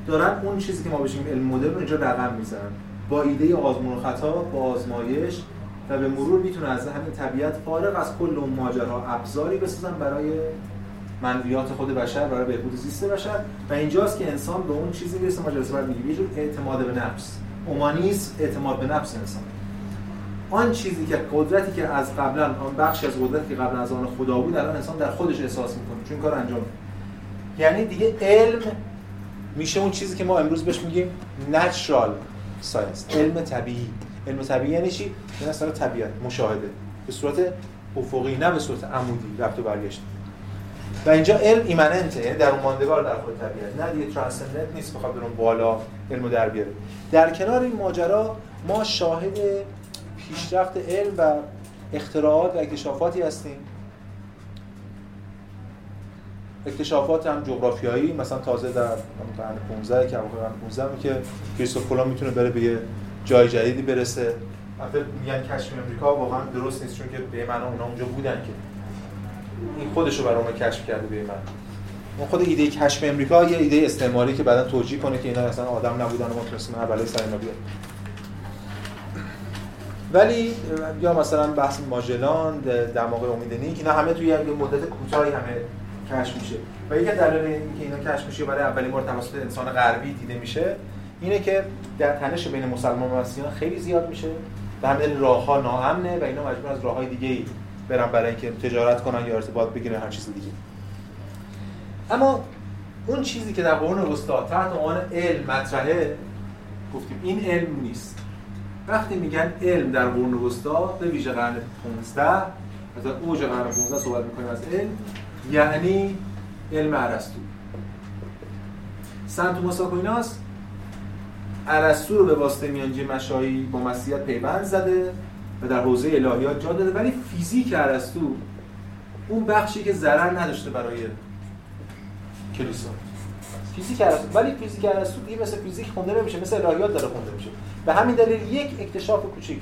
دارن اون چیزی که ما بشیم علم مدرن اینجا رقم می‌زنن. با ایده آزمون و خطا با آزمایش و به مرور می‌تونه از همین طبیعت فارغ از کل اون ماجرا ابزاری بسازن برای منویات خود بشر برای بهبود زیست بشر. و اینجاست که انسان به اون چیزی می‌رسه ما جلسه بعد میگیم اعتماد به نفس. اومانیسم اعتماد به نفس انسان. آن چیزی که قدرتی که از قبلا آن بخشی از قدرتی که قبلا از آن خدا بود الان انسان در خودش احساس می‌کنه چون کار انجام یعنی دیگه علم میشه اون چیزی که ما امروز بهش میگیم natural science علم طبیعی. علم طبیعی یعنی چی؟ یعنی اصلا طبیعت مشاهده. به صورت افقی نه به صورت عمودی رفت و برگشت و اینجا علم ایمننته یعنی در اون ماندگار در خود طبیعت. نه دیگه ترانسندنت نیست بخواد برون بالا علمو در بیاره. در کنار این ماجرا ما شاهد پیشرفت علم و اختراعات و اکتشافاتی هستیم. اکتشافات هم جغرافیایی مثلا تازه در قرن 15 که اواخر قرن 15 که کریستوف کلمب می‌تونه بره به یه جای جدیدی برسه. البته میگن کشف امریکا واقعا درست نیست چون که به معنا اونا اونجا بودن که. این خودش رو برای اون کشف کرده به من اون خود ایده کشف امریکا یه ایده استعماری که بعدا توجیه کنه که اینا اصلا آدم نبودن و ما تونستیم اولای سر اینا بیاد ولی یا مثلا بحث ماژلان دماغ امیدنی که اینا همه توی یه مدت کوتاهی همه کشف میشه. و یکی دلیل اینکه اینا کشف میشه برای اولین بار توسط انسان غربی دیده میشه اینه که در تنش بین مسلمان و مسیحیان خیلی زیاد میشه. و همین راهها ناامنه و اینا مجبور از راههای دیگه ای برن برای اینکه تجارت کنن یا ارتباط بگیرن هر چیز دیگه. اما اون چیزی که در قرون وسطا تحت عنوان علم مطرحه گفتیم این علم نیست. وقتی میگن علم در قرون وسطا به ویژه قرن 15 از اوج قرن 15 صحبت می‌کنیم از علم. یعنی علم ارسطو. سنت توماس آکویناس ارسطو رو به واسطه میانجی مشایی با مسیحیت پیوند زده و در حوزه الهیات جا داده ولی فیزیک ارسطو اون بخشی که ضرر نداشته برای کلیسا. فیزیک ارسطو ولی فیزیک ارسطو دیگه مثل فیزیک خونده نمیشه مثل الهیات داره خونده میشه. به همین دلیل یک اکتشاف کوچیک.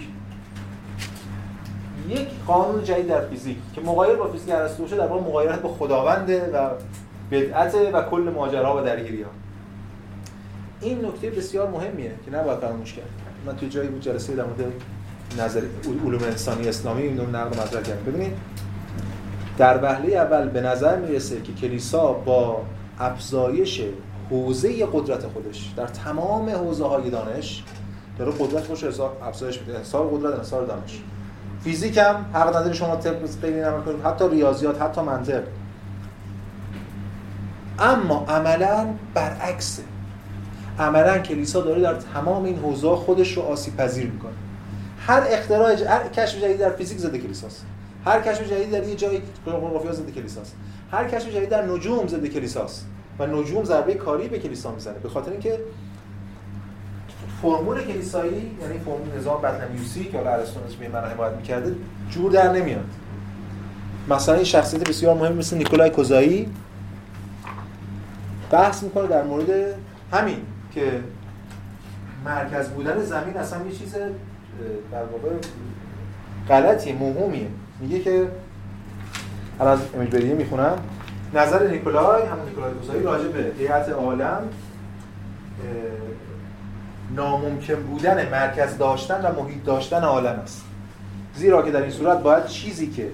یک قانون جدید در فیزیک که مغایر با فیزیک ارسطو در واقع مغایرت با خداونده و بدعت و کل ماجرا و درگیری ها. این نکته بسیار مهمیه که نباید فراموش کرد. من توی جایی بود جلسه در مورد نظر علوم انسانی اسلامی این نقد مطرح کردم. ببینید در وهله اول به نظر می‌رسه که کلیسا با افزایش حوزه قدرت خودش در تمام حوزه های دانش داره قدرت خودش افزایش میده. انصار قدرت انصار دانش. فیزیک هم حق نداره شما طبق خیلی نمر کنید حتی ریاضیات حتی منطق. اما عملا برعکسه. عملا کلیسا داره در تمام این حوزه خودش رو آسیب پذیر می‌کنه. هر اختراع هر کشف جدید در فیزیک زده کلیساست. هر کشف جدید در یه جای جغرافیا زده کلیساست. هر کشف جدید در نجوم زده کلیساست. و نجوم ضربه کاری به کلیسا می‌زنه. به خاطر اینکه فرمول کلیسایی یعنی فرمول نظام بطلمیوسی که حالا ارسطو به من حمایت می‌کرده جور در نمیاد. مثلا این شخصیت بسیار مهم مثل نیکولای کوزایی بحث می‌کنه در مورد همین که مرکز بودن زمین اصلا یه چیز در واقع غلطی موهومیه میگه که الان از امیج بریه می‌خونم. نظر نیکولای همون نیکولای کوزایی راجع به هیئت عالم ناممکن بودن مرکز داشتن و محیط داشتن عالم است. زیرا که در این صورت باید چیزی که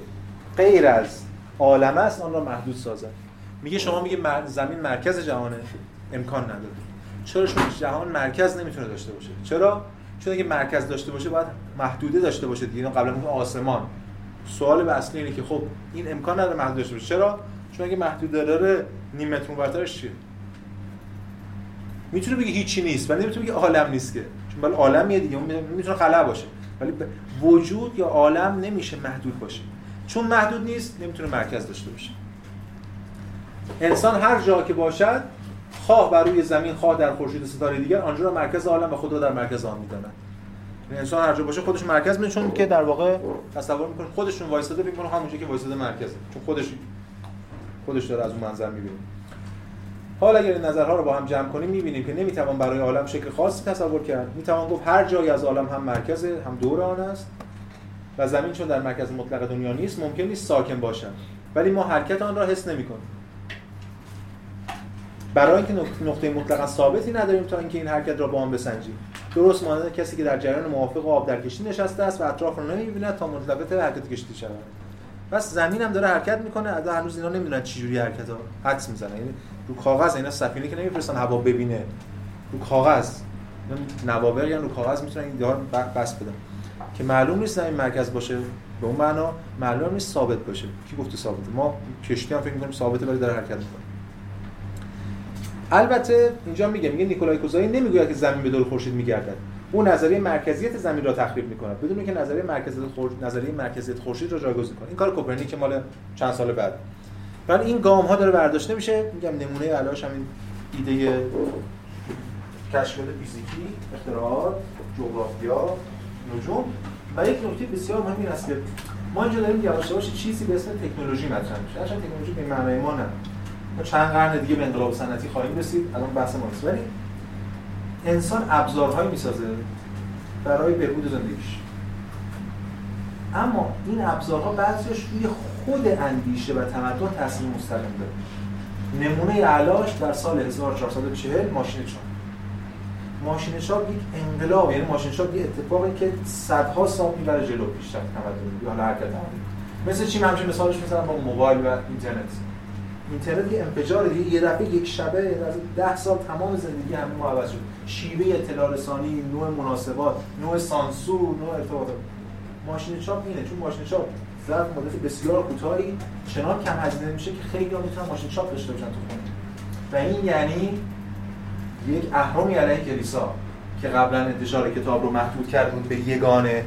غیر از عالم است آن را محدود سازد. میگه شما میگه زمین مرکز جهانه امکان نداره. چرا؟ چون جهان مرکز نمی‌تونه داشته باشه. چرا؟ چون اگه مرکز داشته باشه باید محدوده داشته باشه دیگه. قبلا میگه آسمان. سوال به اصلی اینه که خب این امکان نداره محدود داشته باشه. چرا؟ چون اگه محدوده داره نیم متر اونورترش چیه؟ می‌تونه بگه هیچی نیست ولی نمی‌تونه بگه عالم نیست که. چون بل عالمیه دیگه می‌تونه خلا باشه. ولی وجود یا عالم نمیشه محدود باشه. چون محدود نیست نمی‌تونه مرکز داشته باشه. انسان هر جا که باشد خواه بر روی زمین خواه در خورشید ستاره دیگر آنجا را مرکز عالم و خدا در مرکز آن می‌دانند یعنی انسان هر جا باشه خودش مرکز میشه چون که در واقع تصور می‌کنه خودشون وایساده فکر کنه همونجا که وایساده مرکزه. چون خودش خودش داره از اون منظر می‌بینه. حالا اگر این نظرها رو با هم جمع کنیم می‌بینیم که نمی‌توان برای عالم شکل خاصی تصور کرد. می‌توان گفت هر جایی از عالم هم مرکز هم دور آن است و زمین چون در مرکز مطلق دنیا نیست ممکن نیست ساکن باشد. ولی ما حرکت آن را حس نمی‌کنیم. برای اینکه نقطه مطلقا ثابتی نداریم تا اینکه این حرکت را با آن بسنجیم. درست مانند کسی که در جریان موافق آب در کشتی نشسته است و اطراف رو نمی‌بیند تا متوجه حرکت کشتی شود. پس زمین هم داره حرکت می‌کنه از هنوز اینا نمی‌دونن چه جوری حرکت ها حدس می‌زنن. یعنی رو کاغذ اینا سفینه که نمیفرستن هوا ببینه. رو کاغذ. نوابغ یعنی رو کاغذ می‌تونن این دار بس بدن. که معلوم نیست زمین مرکز باشه به اون معنا معلوم نیست ثابت باشه. کی گفته ثابته؟ ما کشتی هم فکر می‌کنیم ثابته ولی داره حرکت می‌کنه. البته اینجا میگه میگه نیکولای کوزایی نمی‌گوید که زمین به دور خورشید میگردد. او نظریه مرکزیت زمین را تخریب می‌کنه بدون اینکه نظریه مرکزیت خورشید نظریه مرکزیت خورشید را جایگزین کنه. این کار کوپرنیک مال چند سال بعد. ولی این گام ها داره برداشته میشه. میگم نمونه علاش همین ایده کشفیات فیزیکی اختراعات جغرافیا نجوم. و یک نکته بسیار مهم این است که ما اینجا داریم یواش یواش چیزی به اسم تکنولوژی مطرح میشه. اصلا تکنولوژی به معنای ما نه. ما چند قرن دیگه به انقلاب صنعتی خواهیم رسید الان بحث ما نیست ولی انسان ابزارهایی می‌سازه برای بهبود زندگیش. اما این ابزارها بعضیش روی خود اندیشه و تمدن تاثیر مستقیم داره. نمونه علاش در سال 1440 ماشین چاپ. ماشین چاپ یک انقلاب یعنی ماشین چاپ یه اتفاقی که صدها سال می‌بره جلو پیشرفت تمدن. یا حرکت تمدن مثل چی؟ همچین مثالش مثلا با موبایل و اینترنت. اینترنت یه انفجار دیگه. یه دفعه یک شبه از ده سال تمام زندگی همه ما عوض شد. شیوه اطلاع رسانی نوع مناسبات نوع سانسور نوع ارتباط ماشین چاپ اینه چون ماشین چاپ ظرف مدت بسیار کوتاهی چنان کم هزینه میشه که خیلی ها می‌تونن ماشین چاپ داشته باشن تو خونه. و این یعنی یک اهرامی علیه کلیسا که قبلا انتشار کتاب رو محدود کرد بود به یگانه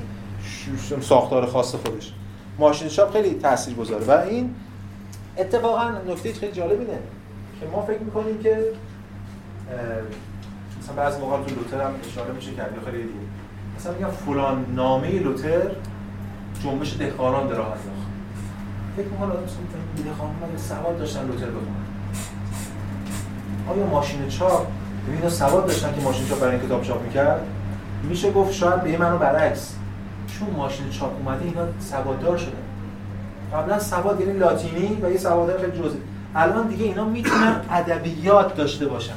ساختار خاص خودش. ماشین چاپ خیلی تاثیرگذاره. و این اتفاقا نکته خیلی جالب اینه که ما فکر می‌کنیم که مثلا بعضی موقع تو لوتر هم اشاره میشه یا خیلی دیگه مثلا میگم فلان نامه لوتر جنبش دهقانان در راه انداخت. فکر می‌کنم آدم مثلا دهقانان سواد داشتن لوتر بخونن آیا ماشین چاپ اینا سواد داشتن که ماشین چاپ برای این کتاب چاپ می‌کرد؟ میشه گفت شاید به منو برعکس. چون ماشین چاپ اومده اینا سواددار شدن قبلا سواد یعنی لاتینی و یه سواد خیلی جزئی. الان دیگه اینا می‌تونن ادبیات داشته باشن.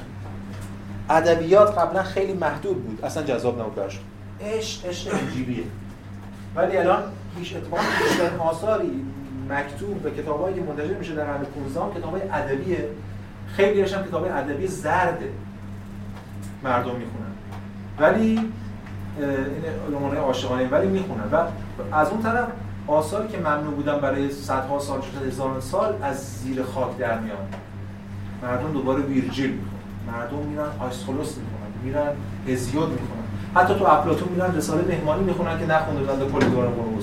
ادبیات قبلا خیلی محدود بود. اصلا جذاب نبود براشون. عشق عشق انجیلیه ولی الان هیچ اتفاق بیشتر آثاری مکتوب به کتابایی که منتشر میشه در قرن 15 کتابای ادبیه. خیلی هم کتاب ادبی زرده مردم می‌خونن. ولی این رمان عاشقانه ولی می‌خونن. و از اون طرف آثاری که ممنوع بودن برای صدها سال شده هزاران سال از زیر خاک در میان. مردم دوباره ویرجیل می‌خونن مردم میرن آیسخولوس می‌خونن میرن هزیود می‌خونن حتی تو افلاطون میرن رساله مهمانی می‌خونن که نخونده بودن کل دوران قرون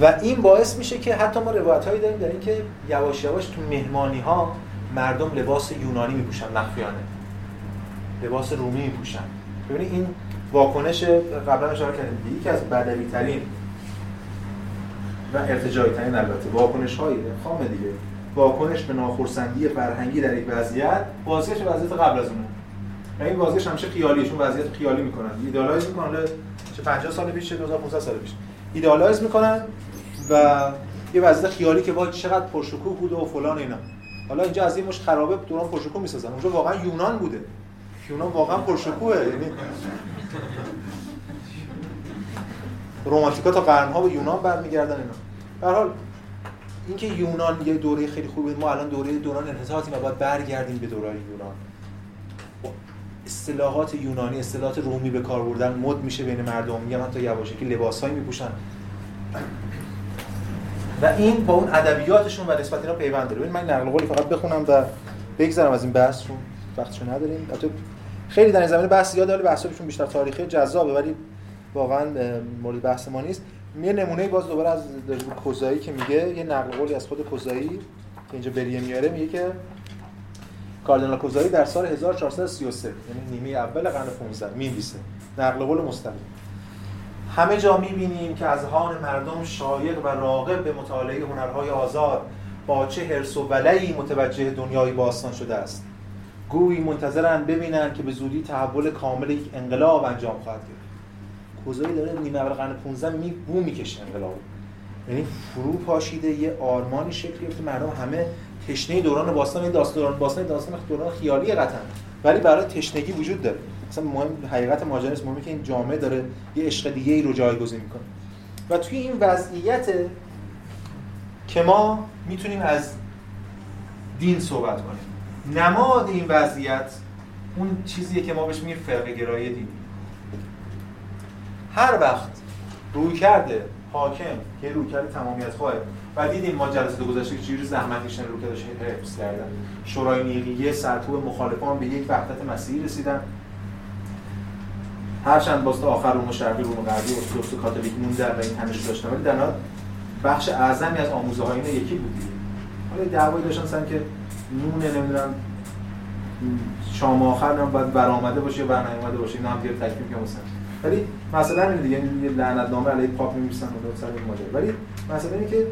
و این باعث میشه که حتی ما روایت هایی داریم در اینکه یواش یواش تو مهمانی ها مردم لباس یونانی میپوشن مخفیانه. لباس رومی میپوشن. ببینید این واکنش قبلا اشاره کردیم. یکی از بدوی ترین و ارتجاعی ترین البته واکنش های خام دیگه. واکنش به ناخرسندی فرهنگی در یک وضعیت بازگشت وضعیت قبل از اونه و این بازگشت همیشه خیالیه چون وضعیت خیالی می‌کنن. idealize می‌کنن. چه 50 سال پیش چه 2500 سال پیش. idealize می‌کنن و یه وضعیت خیالی که با چقدر پرشکوه بوده و فلان اینا. حالا اینجا از این مش خرابه دوران پرشکوه می‌سازن. اونجا واقعا یونان بوده. یونان واقعا پرشکوهه یعنی رومانتیکا تا قرنها به یونان برمیگردن اینا. به حال اینکه یونان یه دوره خیلی خوبه ما الان دوره دوران انحطاطی ما باید برگردیم به دوران یونان. اصطلاحات یونانی اصطلاحات رومی به کار بردن مد میشه بین مردم میگم حتی یواشکی لباسایی میپوشن. و این با اون ادبیاتشون و نسبت اینا پیوند داره. من نقل قولی فقط بخونم و بگذرم از این بحث رو وقتشو نداریم. البته خیلی در این زمینه بحث زیاد داره بحثشون بیشتر تاریخی جذابه ولی واقعا مورد بحث ما نیست. یه نمونه باز دوباره از کوزایی که میگه یه نقل قولی از خود کوزایی که اینجا بریه میاره میگه که کاردینال کوزایی در سال 1433 یعنی نیمه اول قرن 15 می‌نویسه. نقل قول مستقیم. همه جا می‌بینیم که از هان مردم شایق و راغب به مطالعه هنرهای آزاد با چه حرس و ولعی متوجه دنیای باستان شده است. گویی منتظرن ببینن که به زودی تحول کامل یک انقلاب انجام خواهد گرفت. کوزایی داره نیمه اول قرن 15 می بو می‌کشه انقلاب. یعنی فرو پاشیده یه آرمانی شکل گرفته مردم همه تشنه دوران باستان این داستان باستان داستان دوران خیالی قطعا. ولی برای تشنگی وجود داره. مثلا مهم حقیقت ماجرا است مهمه که این جامعه داره یه عشق دیگه ای رو جایگزین می‌کنه. و توی این وضعیت که ما می‌تونیم از دین صحبت کنیم. نماد این وضعیت اون چیزیه که ما بهش میگیم فرقه گرایی دینی هر وقت روی کرده حاکم که روی کرده تمامیت خواه و دیدیم ما جلسه گذشته که چجوری زحمت کشیدن رو کردش حفظ کردن. شورای نیقیه سرکوب مخالفان به یک وحدت مسیحی رسیدن. هرچند باست آخر رو مشرقی رو غربی ارتدوکس کاتولیک موندن و این همش داشتن ولی در بخش اعظمی از آموزه های یکی بود حالا دعوایی داشتن سن که نون نمی‌دونم شام آخر نم باید برآمده باشه یا برنیامده باشه اینا هم دیگه تکمیل که مثلا. ولی مثلا دیگه یعنی یه لعنت نامه علیه پاپ می‌نویسن اون سر این ماجرا. ولی مثلا اینه که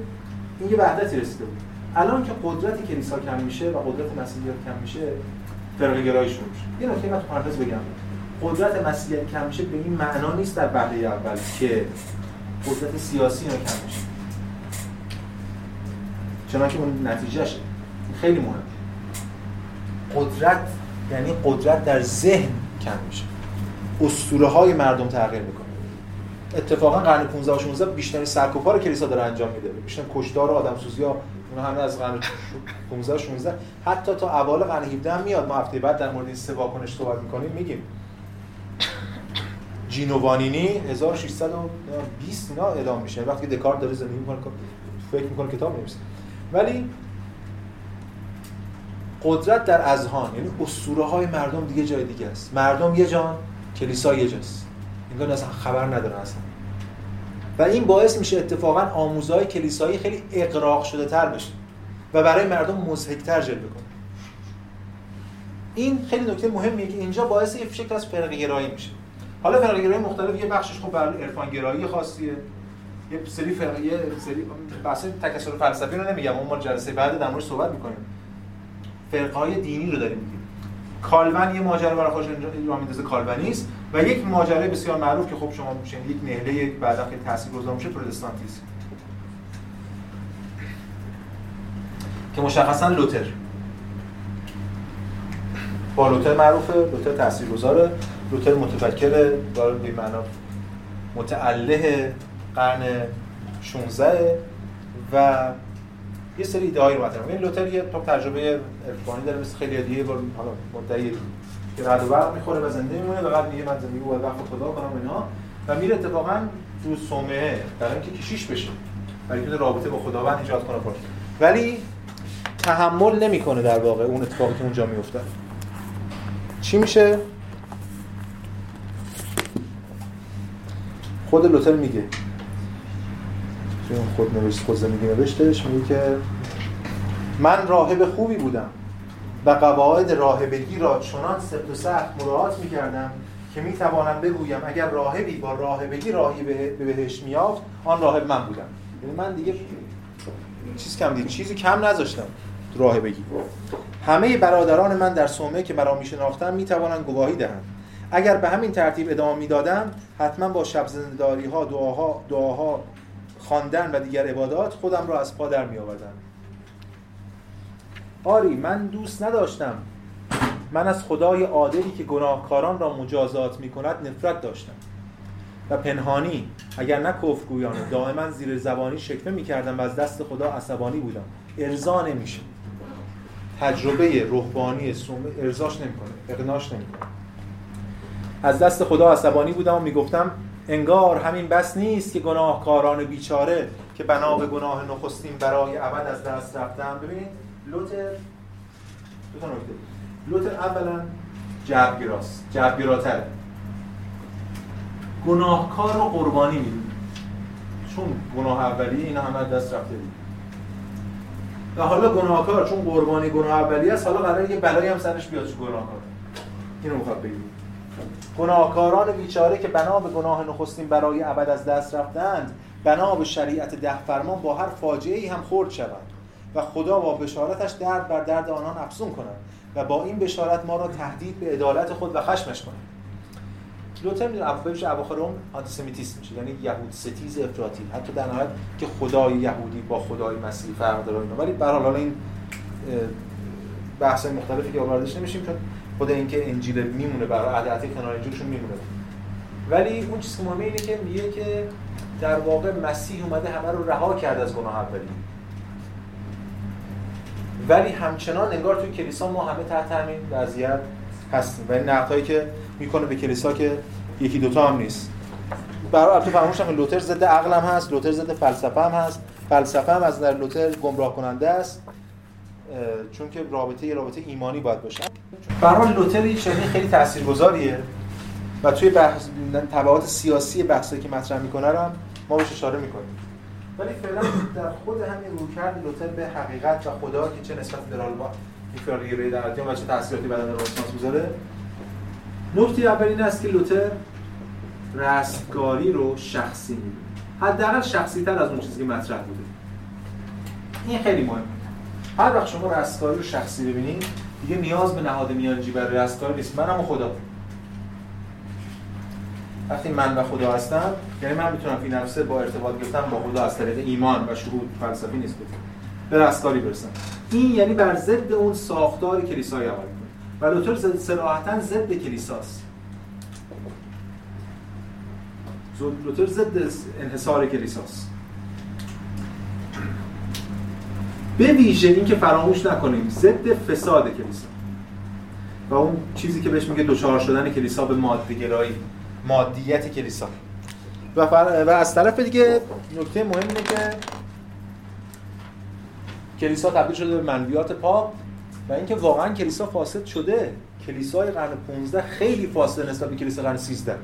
این یه وحدتی رسیده بود. الان که قدرت کلیسا کم میشه و قدرت مسیحیت کم میشه فرقه گرایی شروع میشه. یه نکته من تو پرانتز بگم. قدرت مسیحیت کم میشه به این معنا نیست در وهله اول که قدرت سیاسی اینا کم میشه. چون که اون نتیجهشه خیلی مهم قدرت یعنی قدرت در ذهن کم میشه. اسطوره های مردم تغییر می‌کنه اتفاقا قرن 15 و 16 بیشترین سرکوب‌ها رو کلیسا داره انجام میده. بیشتر کشدار و آدم سوزی ها اون همه از قرن 15 و 16 حتی تا اوایل قرن 17 هم میاد. ما هفته بعد در مورد این سه واکنش صحبت می‌کنیم میگیم. جینووانینی 1620 اینا اعدام میشه. وقتی دکارت داره زندگی می‌کنه فکر می‌کنه کتاب نمیشه ولی قدرت در اذهان یعنی اسطوره های مردم دیگه جای دیگه است. مردم یه جان کلیسا یه جاست. انگار اصلا خبر ندارن اصلا. و این باعث میشه اتفاقا آموزهای کلیسایی خیلی اقراق شده تر بشه و برای مردم مزهکتر جلوه کنه. این خیلی نکته مهمیه که اینجا باعث یه شکل از فرقه گرایی میشه. حالا فرقه گرایی مختلف یه بخشش خب بر عرفان گرایی خاصیه. یه سری فرق یه سری بحث تکثر فلسفی رو نمیگم اون ما جلسه بعد در مورد صحبت می‌کنیم. فرقه های دینی رو داریم میگیم. کالون یه ماجرا برای خودش راه میندازه کالونیسم و یک ماجرا بسیار معروف که خب شما میشین یک نهله بعدا خیلی تاثیرگذار میشه پروتستانتیسم که مشخصا لوتر. با لوتر معروفه لوتر تاثیرگذاره لوتر متفکر داره به معنا متعله قرن 16 و یه سری ایده هایی رو مطرح این لوتر یه تجربه عرفانی داره مثل خیلی دیگه حالا مدعی که رد و برق می‌خوره و زنده میمونه و بعد میگه من زندگی رو وقت خدا کنم اینا. و میره اتفاقا تو صومعه برای اینکه کشیش بشه. برای اینکه رابطه با خداوند ایجاد کنه پاک. ولی تحمل نمی‌کنه در واقع اون اتفاقی که اونجا میفته چی میشه؟ خود لوتر میگه. خود نوشت خود زندگی نوشتش میگه که من راهب خوبی بودم. و قواعد راهبگی را چنان سفت و سخت مراعات می‌کردم که می‌توانم بگویم اگر راهبی با راهبگی راهی به بهشت میافت آن راهب من بودم. یعنی من دیگه چیز کم دید چیزی کم نذاشتم راهبگی. همه برادران من در صومعه که مرا میشناختن می‌توانند گواهی دهند. اگر به همین ترتیب ادامه می‌دادم حتما با شب زنداری ها دعاها دعاها خواندن و دیگر عبادات خودم را از پا در می آری من دوست نداشتم. من از خدای عادلی که گناهکاران را مجازات می کند نفرت داشتم. و پنهانی اگر نه کفرگویانه دائما زیر زبانی شکمه می کردم و از دست خدا عصبانی بودم. ارضا نمیشه. تجربه روحانی سومه ارزاش نمی‌کنه اقناش نمی‌کنه. از دست خدا عصبانی بودم و می‌گفتم انگار همین بس نیست که گناهکاران بیچاره که بنا به گناه نخستین برای ابد از دست رفتن. ببینید لوتر دو تا نکته. لوتر اولا جبرگراست. جبرگراتره. گناهکار رو قربانی می‌دونه. چون گناه اولی اینا همه دست رفته دید و حالا گناهکار چون قربانی گناه اولی است حالا قراره یه بلایی هم سرش بیاد چون گناهکار. اینو می‌خواد بگید گناهکاران بیچاره که بنا به گناه نخستین برای ابد از دست رفتند بنا به شریعت ده فرمان با هر فاجعه ای هم خورد شوند. و خدا با بشارتش درد بر درد آنان افزون کند و با این بشارت ما را تهدید به عدالت خود و خشمش کند. لوتر می‌دونه افکارش اواخر اون آنتیسمیتیسم میشه یعنی یهود ستیز افراطی حتی در نهایت که خدای یهودی با خدای مسیحی فرق داره اینا. ولی به حال این بحث مختلفی که واردش نمیشیم چون خود اینکه انجیل میمونه برای عدد کنار انجیلشون میمونه. ولی اون چیزی که مهمه اینه که میگه که در واقع مسیح اومده همه رو رها کرد از گناه اولی. ولی همچنان انگار توی کلیسا ما همه تحت همین وضعیت هستیم. و این نقدهایی که می‌کنه به کلیسا که یکی دوتا هم نیست. برای البته فراموشم لوتر ضد عقل هم هست لوتر ضد فلسفه هم هست. فلسفه هم از در لوتر گمراه کننده است چون که رابطه یه رابطه ایمانی باید باشه. برای لوتر یه خیلی تاثیرگذاریه و توی بحث تبعات سیاسی بحثی که مطرح می‌کنه هم ما بهش اشاره می‌کنیم. ولی فعلا در خود همین رویکرد لوتر به حقیقت و خدا که چه نسبت به رالبا ایفراگیری در و چه تاثیراتی بدن رنسانس می‌ذاره. نکته اول این است که لوتر رستگاری رو شخصی می‌دونه حداقل شخصی تر از اون چیزی که مطرح بوده. این خیلی مهمه. هر وقت شما رستگاری رو شخصی ببینید دیگه نیاز به نهاد میانجی برای رستگاری نیست. منم خدا. وقتی من و خدا هستم یعنی من می‌تونم فی نفسه با ارتباط گرفتن با خدا از طریق ایمان و شهود فلسفی نیست بکنم به رستگاری برسم. این یعنی بر ضد اون ساختار کلیسای عمل کنه و لوتر صراحتا ضد کلیساست. لوتر ضد انحصار کلیساست. به ویژه این که فراموش نکنیم ضد فساد کلیسا. و اون چیزی که بهش میگه دوچار شدن کلیسا به ماده گرایی مادیت کلیسا. و, و از طرف دیگه نکته مهم اینه که کلیسا تبدیل شده به منویات پاپ و اینکه واقعا کلیسا فاسد شده. کلیسای قرن 15 خیلی فاسد نسبت به کلیسا قرن 13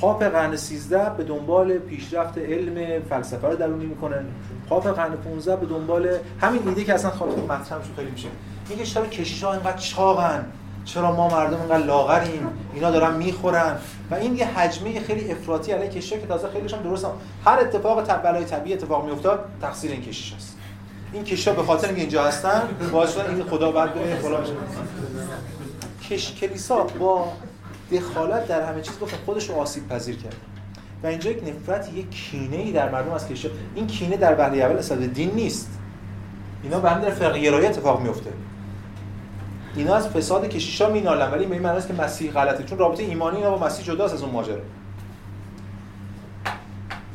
پاپ قرن 13 به دنبال پیشرفت علم فلسفه رو درونی می‌کنه. پاپ قرن 15 به دنبال همین ایده که اصلا خاطر مطرح شو خیلی میشه. میگه چرا کشیشا اینقدر چاقن؟ چرا ما مردم اینقدر لاغریم؟ اینا دارن می‌خورن. و این یه حجمه خیلی افراطی علیه کشیشا که تازه خیلیش هم درست هم. هر اتفاق بلای طبیعی اتفاق میافتاد تقصیر این کشیش است این کشیشا به خاطر اینکه اینجا هستن باعث این خدا بعد به فلان کش کلیسا با دخالت در همه چیز گفت خودش رو آسیب پذیر کرد. و اینجا یک نفرت یک کینه ای در مردم از کشیشا این کینه در وهله اول اصلا دین نیست. اینا به همین در اتفاق میفته اینا از فساد کشیشا مینالن ولی این معنی که مسیح غلطه. چون رابطه ایمانی اینا با مسیح جداست از اون ماجرا.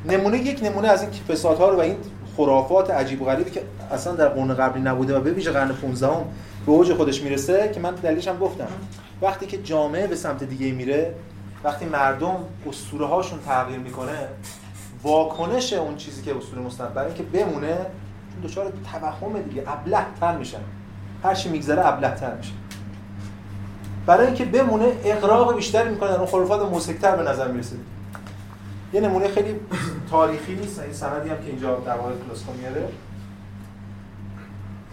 نمونه یک نمونه از این فسادها رو و این خرافات عجیب و غریبی که اصلا در قرن قبلی نبوده و به ویژه قرن 15 هم به اوج خودش می‌رسه که من دلیلش هم گفتم. وقتی که جامعه به سمت دیگه میره وقتی مردم اسطوره هاشون تغییر می‌کنه واکنش اون چیزی که اسطوره مستند برای اینکه بمونه چون دچار توهم دیگه ابله تر میشن. هر چی میگذره ابله‌تر میشه. برای اینکه بمونه اقراق بیشتری می‌کنه اون خرافات موسیقی‌تر به نظر می‌رسه. یه نمونه خیلی تاریخی نیست این سندی هم که اینجا در واقع کلاسکو میاره.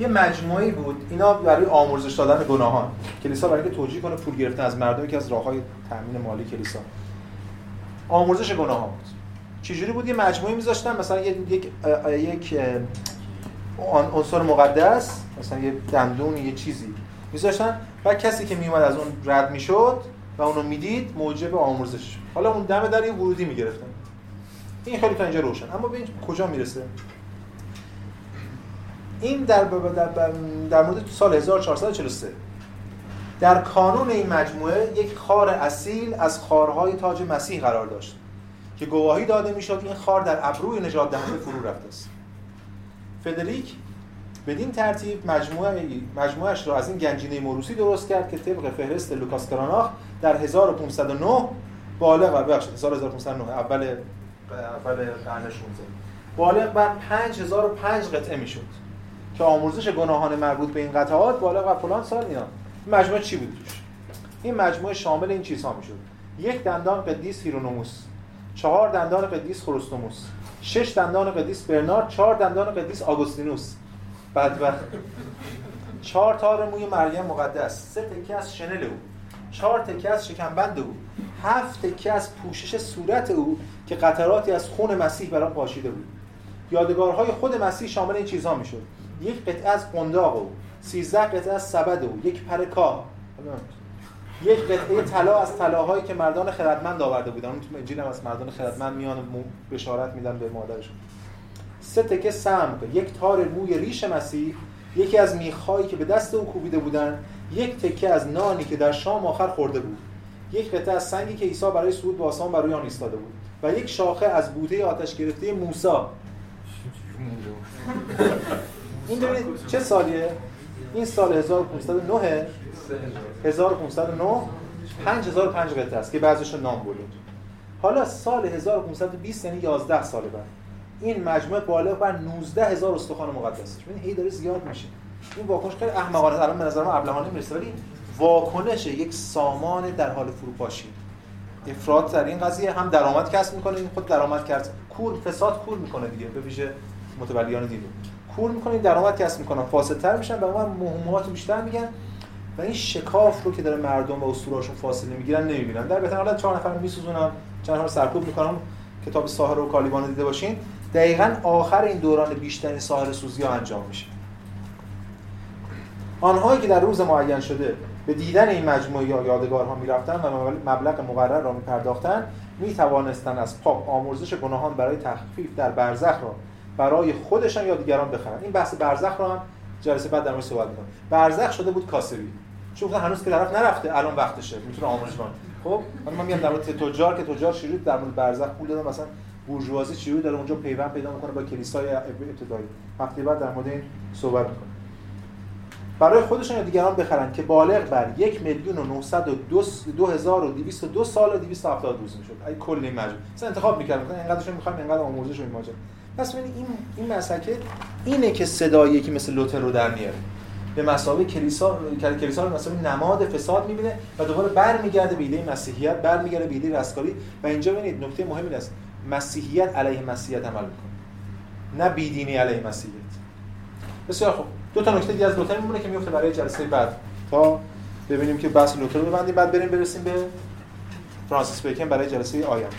یه مجموعی بود اینا برای آموزش دادن گناهان. کلیسا برای اینکه توجیه کنه پول گرفتن از مردم که از راههای تامین مالی کلیسا. آموزش گناهان بود. چجوری بود؟ یه مجموعه میذاشتن مثلا یک یک عنصر مقدس مثلا یه دندون یه چیزی میذاشتن و کسی که میومد از اون رد می‌شد و اونو می‌دید موجب آموزش حالا اون دم در یه ورودی می‌گرفتن. این خیلی تا اینجا روشن. اما به کجا می‌رسه؟ این در, در, در مورد سال 1443 در کانون این مجموعه یک خار اصیل از خارهای تاج مسیح قرار داشت که گواهی داده می‌شد این خار در ابروی نجات دهنده فرو رفته است. فدریک بدین ترتیب مجموعه مجموعش را از این گنجینه موروسی درست کرد که طبق فهرست لوکاس کراناخ در 1509 بالغ بر بخش 1509 اول اول قرن 16 بالغ بر 5005 قطعه می‌شد که آمرزش گناهان مربوط به این قطعات بالغ بر فلان سال اینا. این مجموعه چی بود توش؟ این مجموعه شامل این چیزها می‌شد. یک دندان قدیس هیرونوموس چهار دندان قدیس خروستوموس شش دندان قدیس برنارد چهار دندان قدیس آگوستینوس. بدبخت. چهار تار موی مریم مقدس. سه تکه از شنل او. چهار تکه از شکمبند او. هفت تکه از پوشش صورت او که قطراتی از خون مسیح بر آن پاشیده بود. یادگارهای خود مسیح شامل این چیزها می‌شد. یک قطعه از قنداق او. سیزده قطعه از سبد او. یک پر کاه. یک قطعه طلا از طلاهایی که مردان خردمند آورده بودن. اون تو انجیل هم از مردان خردمند میان بشارت میدن به مادرشون. سه تکه سمق یک تار موی ریش مسیح یکی از میخهایی که به دست او کوبیده بودن یک تکه از نانی که در شام آخر خورده بود. یک قطعه از سنگی که عیسی برای صعود به آسمان بر روی آن ایستاده بود. و یک شاخه از بوته آتش گرفته موسی. این ببینید چه سالیه؟ این سال 1509 1509 5005 قطعه است که بعضیش نام برده حالا سال 1520 یعنی 11 سال بعد. این مجموعه بالغ بر 19 هزار استخوان مقدس ببین هی داره زیاد میشه. این واکنش خیلی احمقانه الان به نظر من ابلهانه می‌رسه ولی واکنش یک سامان در حال فروپاشی. افراد در این قضیه هم درآمد کسب می‌کنه این خود درآمد کرد. کور فساد کور می‌کنه دیگه به ویژه متولیان دین کور می‌کنه درآمد کسب می‌کنن. فاسدتر میشن و اون مهمات بیشتر میگن و این شکاف رو که داره مردم و اسطورهاشون فاصله می‌گیرن نمی‌بینن. در بهترین حالت چهار نفر میسوزونن چند نفر سرکوب می‌کنن. کتاب ساحر و کالیبان دیده باشین. دقیقا آخر این دوران بیشترین ساحر سوزی ها انجام میشه. آنهایی که در روز معین شده به دیدن این مجموعه یا یادگارها می‌رفتن و مبلغ مقرر را میپرداختن می‌توانستن از پاپ آمرزش گناهان برای تخفیف در برزخ را برای خودشان یا دیگران بخرن. این بحث برزخ رو هم جلسه بعد در مورد صحبت می‌کنم. برزخ شده بود کاسبی. چون هنوز که طرف نرفته الان وقتشه. می‌تونه آموزش کنه. خب من میگم در مورد تجار که تجار شیرود در مورد برزخ پول دادن مثلا بورژوازی چجوری داره اونجا پیوند پیدا می‌کنه با کلیسای ابتدایی. وقتی بعد در مورد این صحبت می‌کنه برای خودشون یا دیگران بخرن که بالغ بر یک میلیون و 902 هزار و 202 سال و 270 روز می‌شد. ای کلی مجموع مثلا انتخاب می‌کردن. اینقدرشون می‌خوام اینقدر آموزش و این ماجرا پس ببینید این این مسکه اینه که صدایی که مثل لوتر رو در میاره. به مسابقه کلیسا کلیسا رو مثلا نماد فساد می‌بینه و دوباره برمیگرده به ایده مسیحیت برمیگرده به ایده رستگاری و اینجا ببینید نکته مهمی است. مسیحیت علیه مسیحیت عمل می‌کنه. نه بیدینی علیه مسیحیت. بسیار خوب. دو تا نکته دیگه از لوتر میمونه که میفته برای جلسه بعد. تا ببینیم که بحث لوتر رو ببندیم بعد بریم برسیم به فرانسیس بیکن برای جلسه آینده.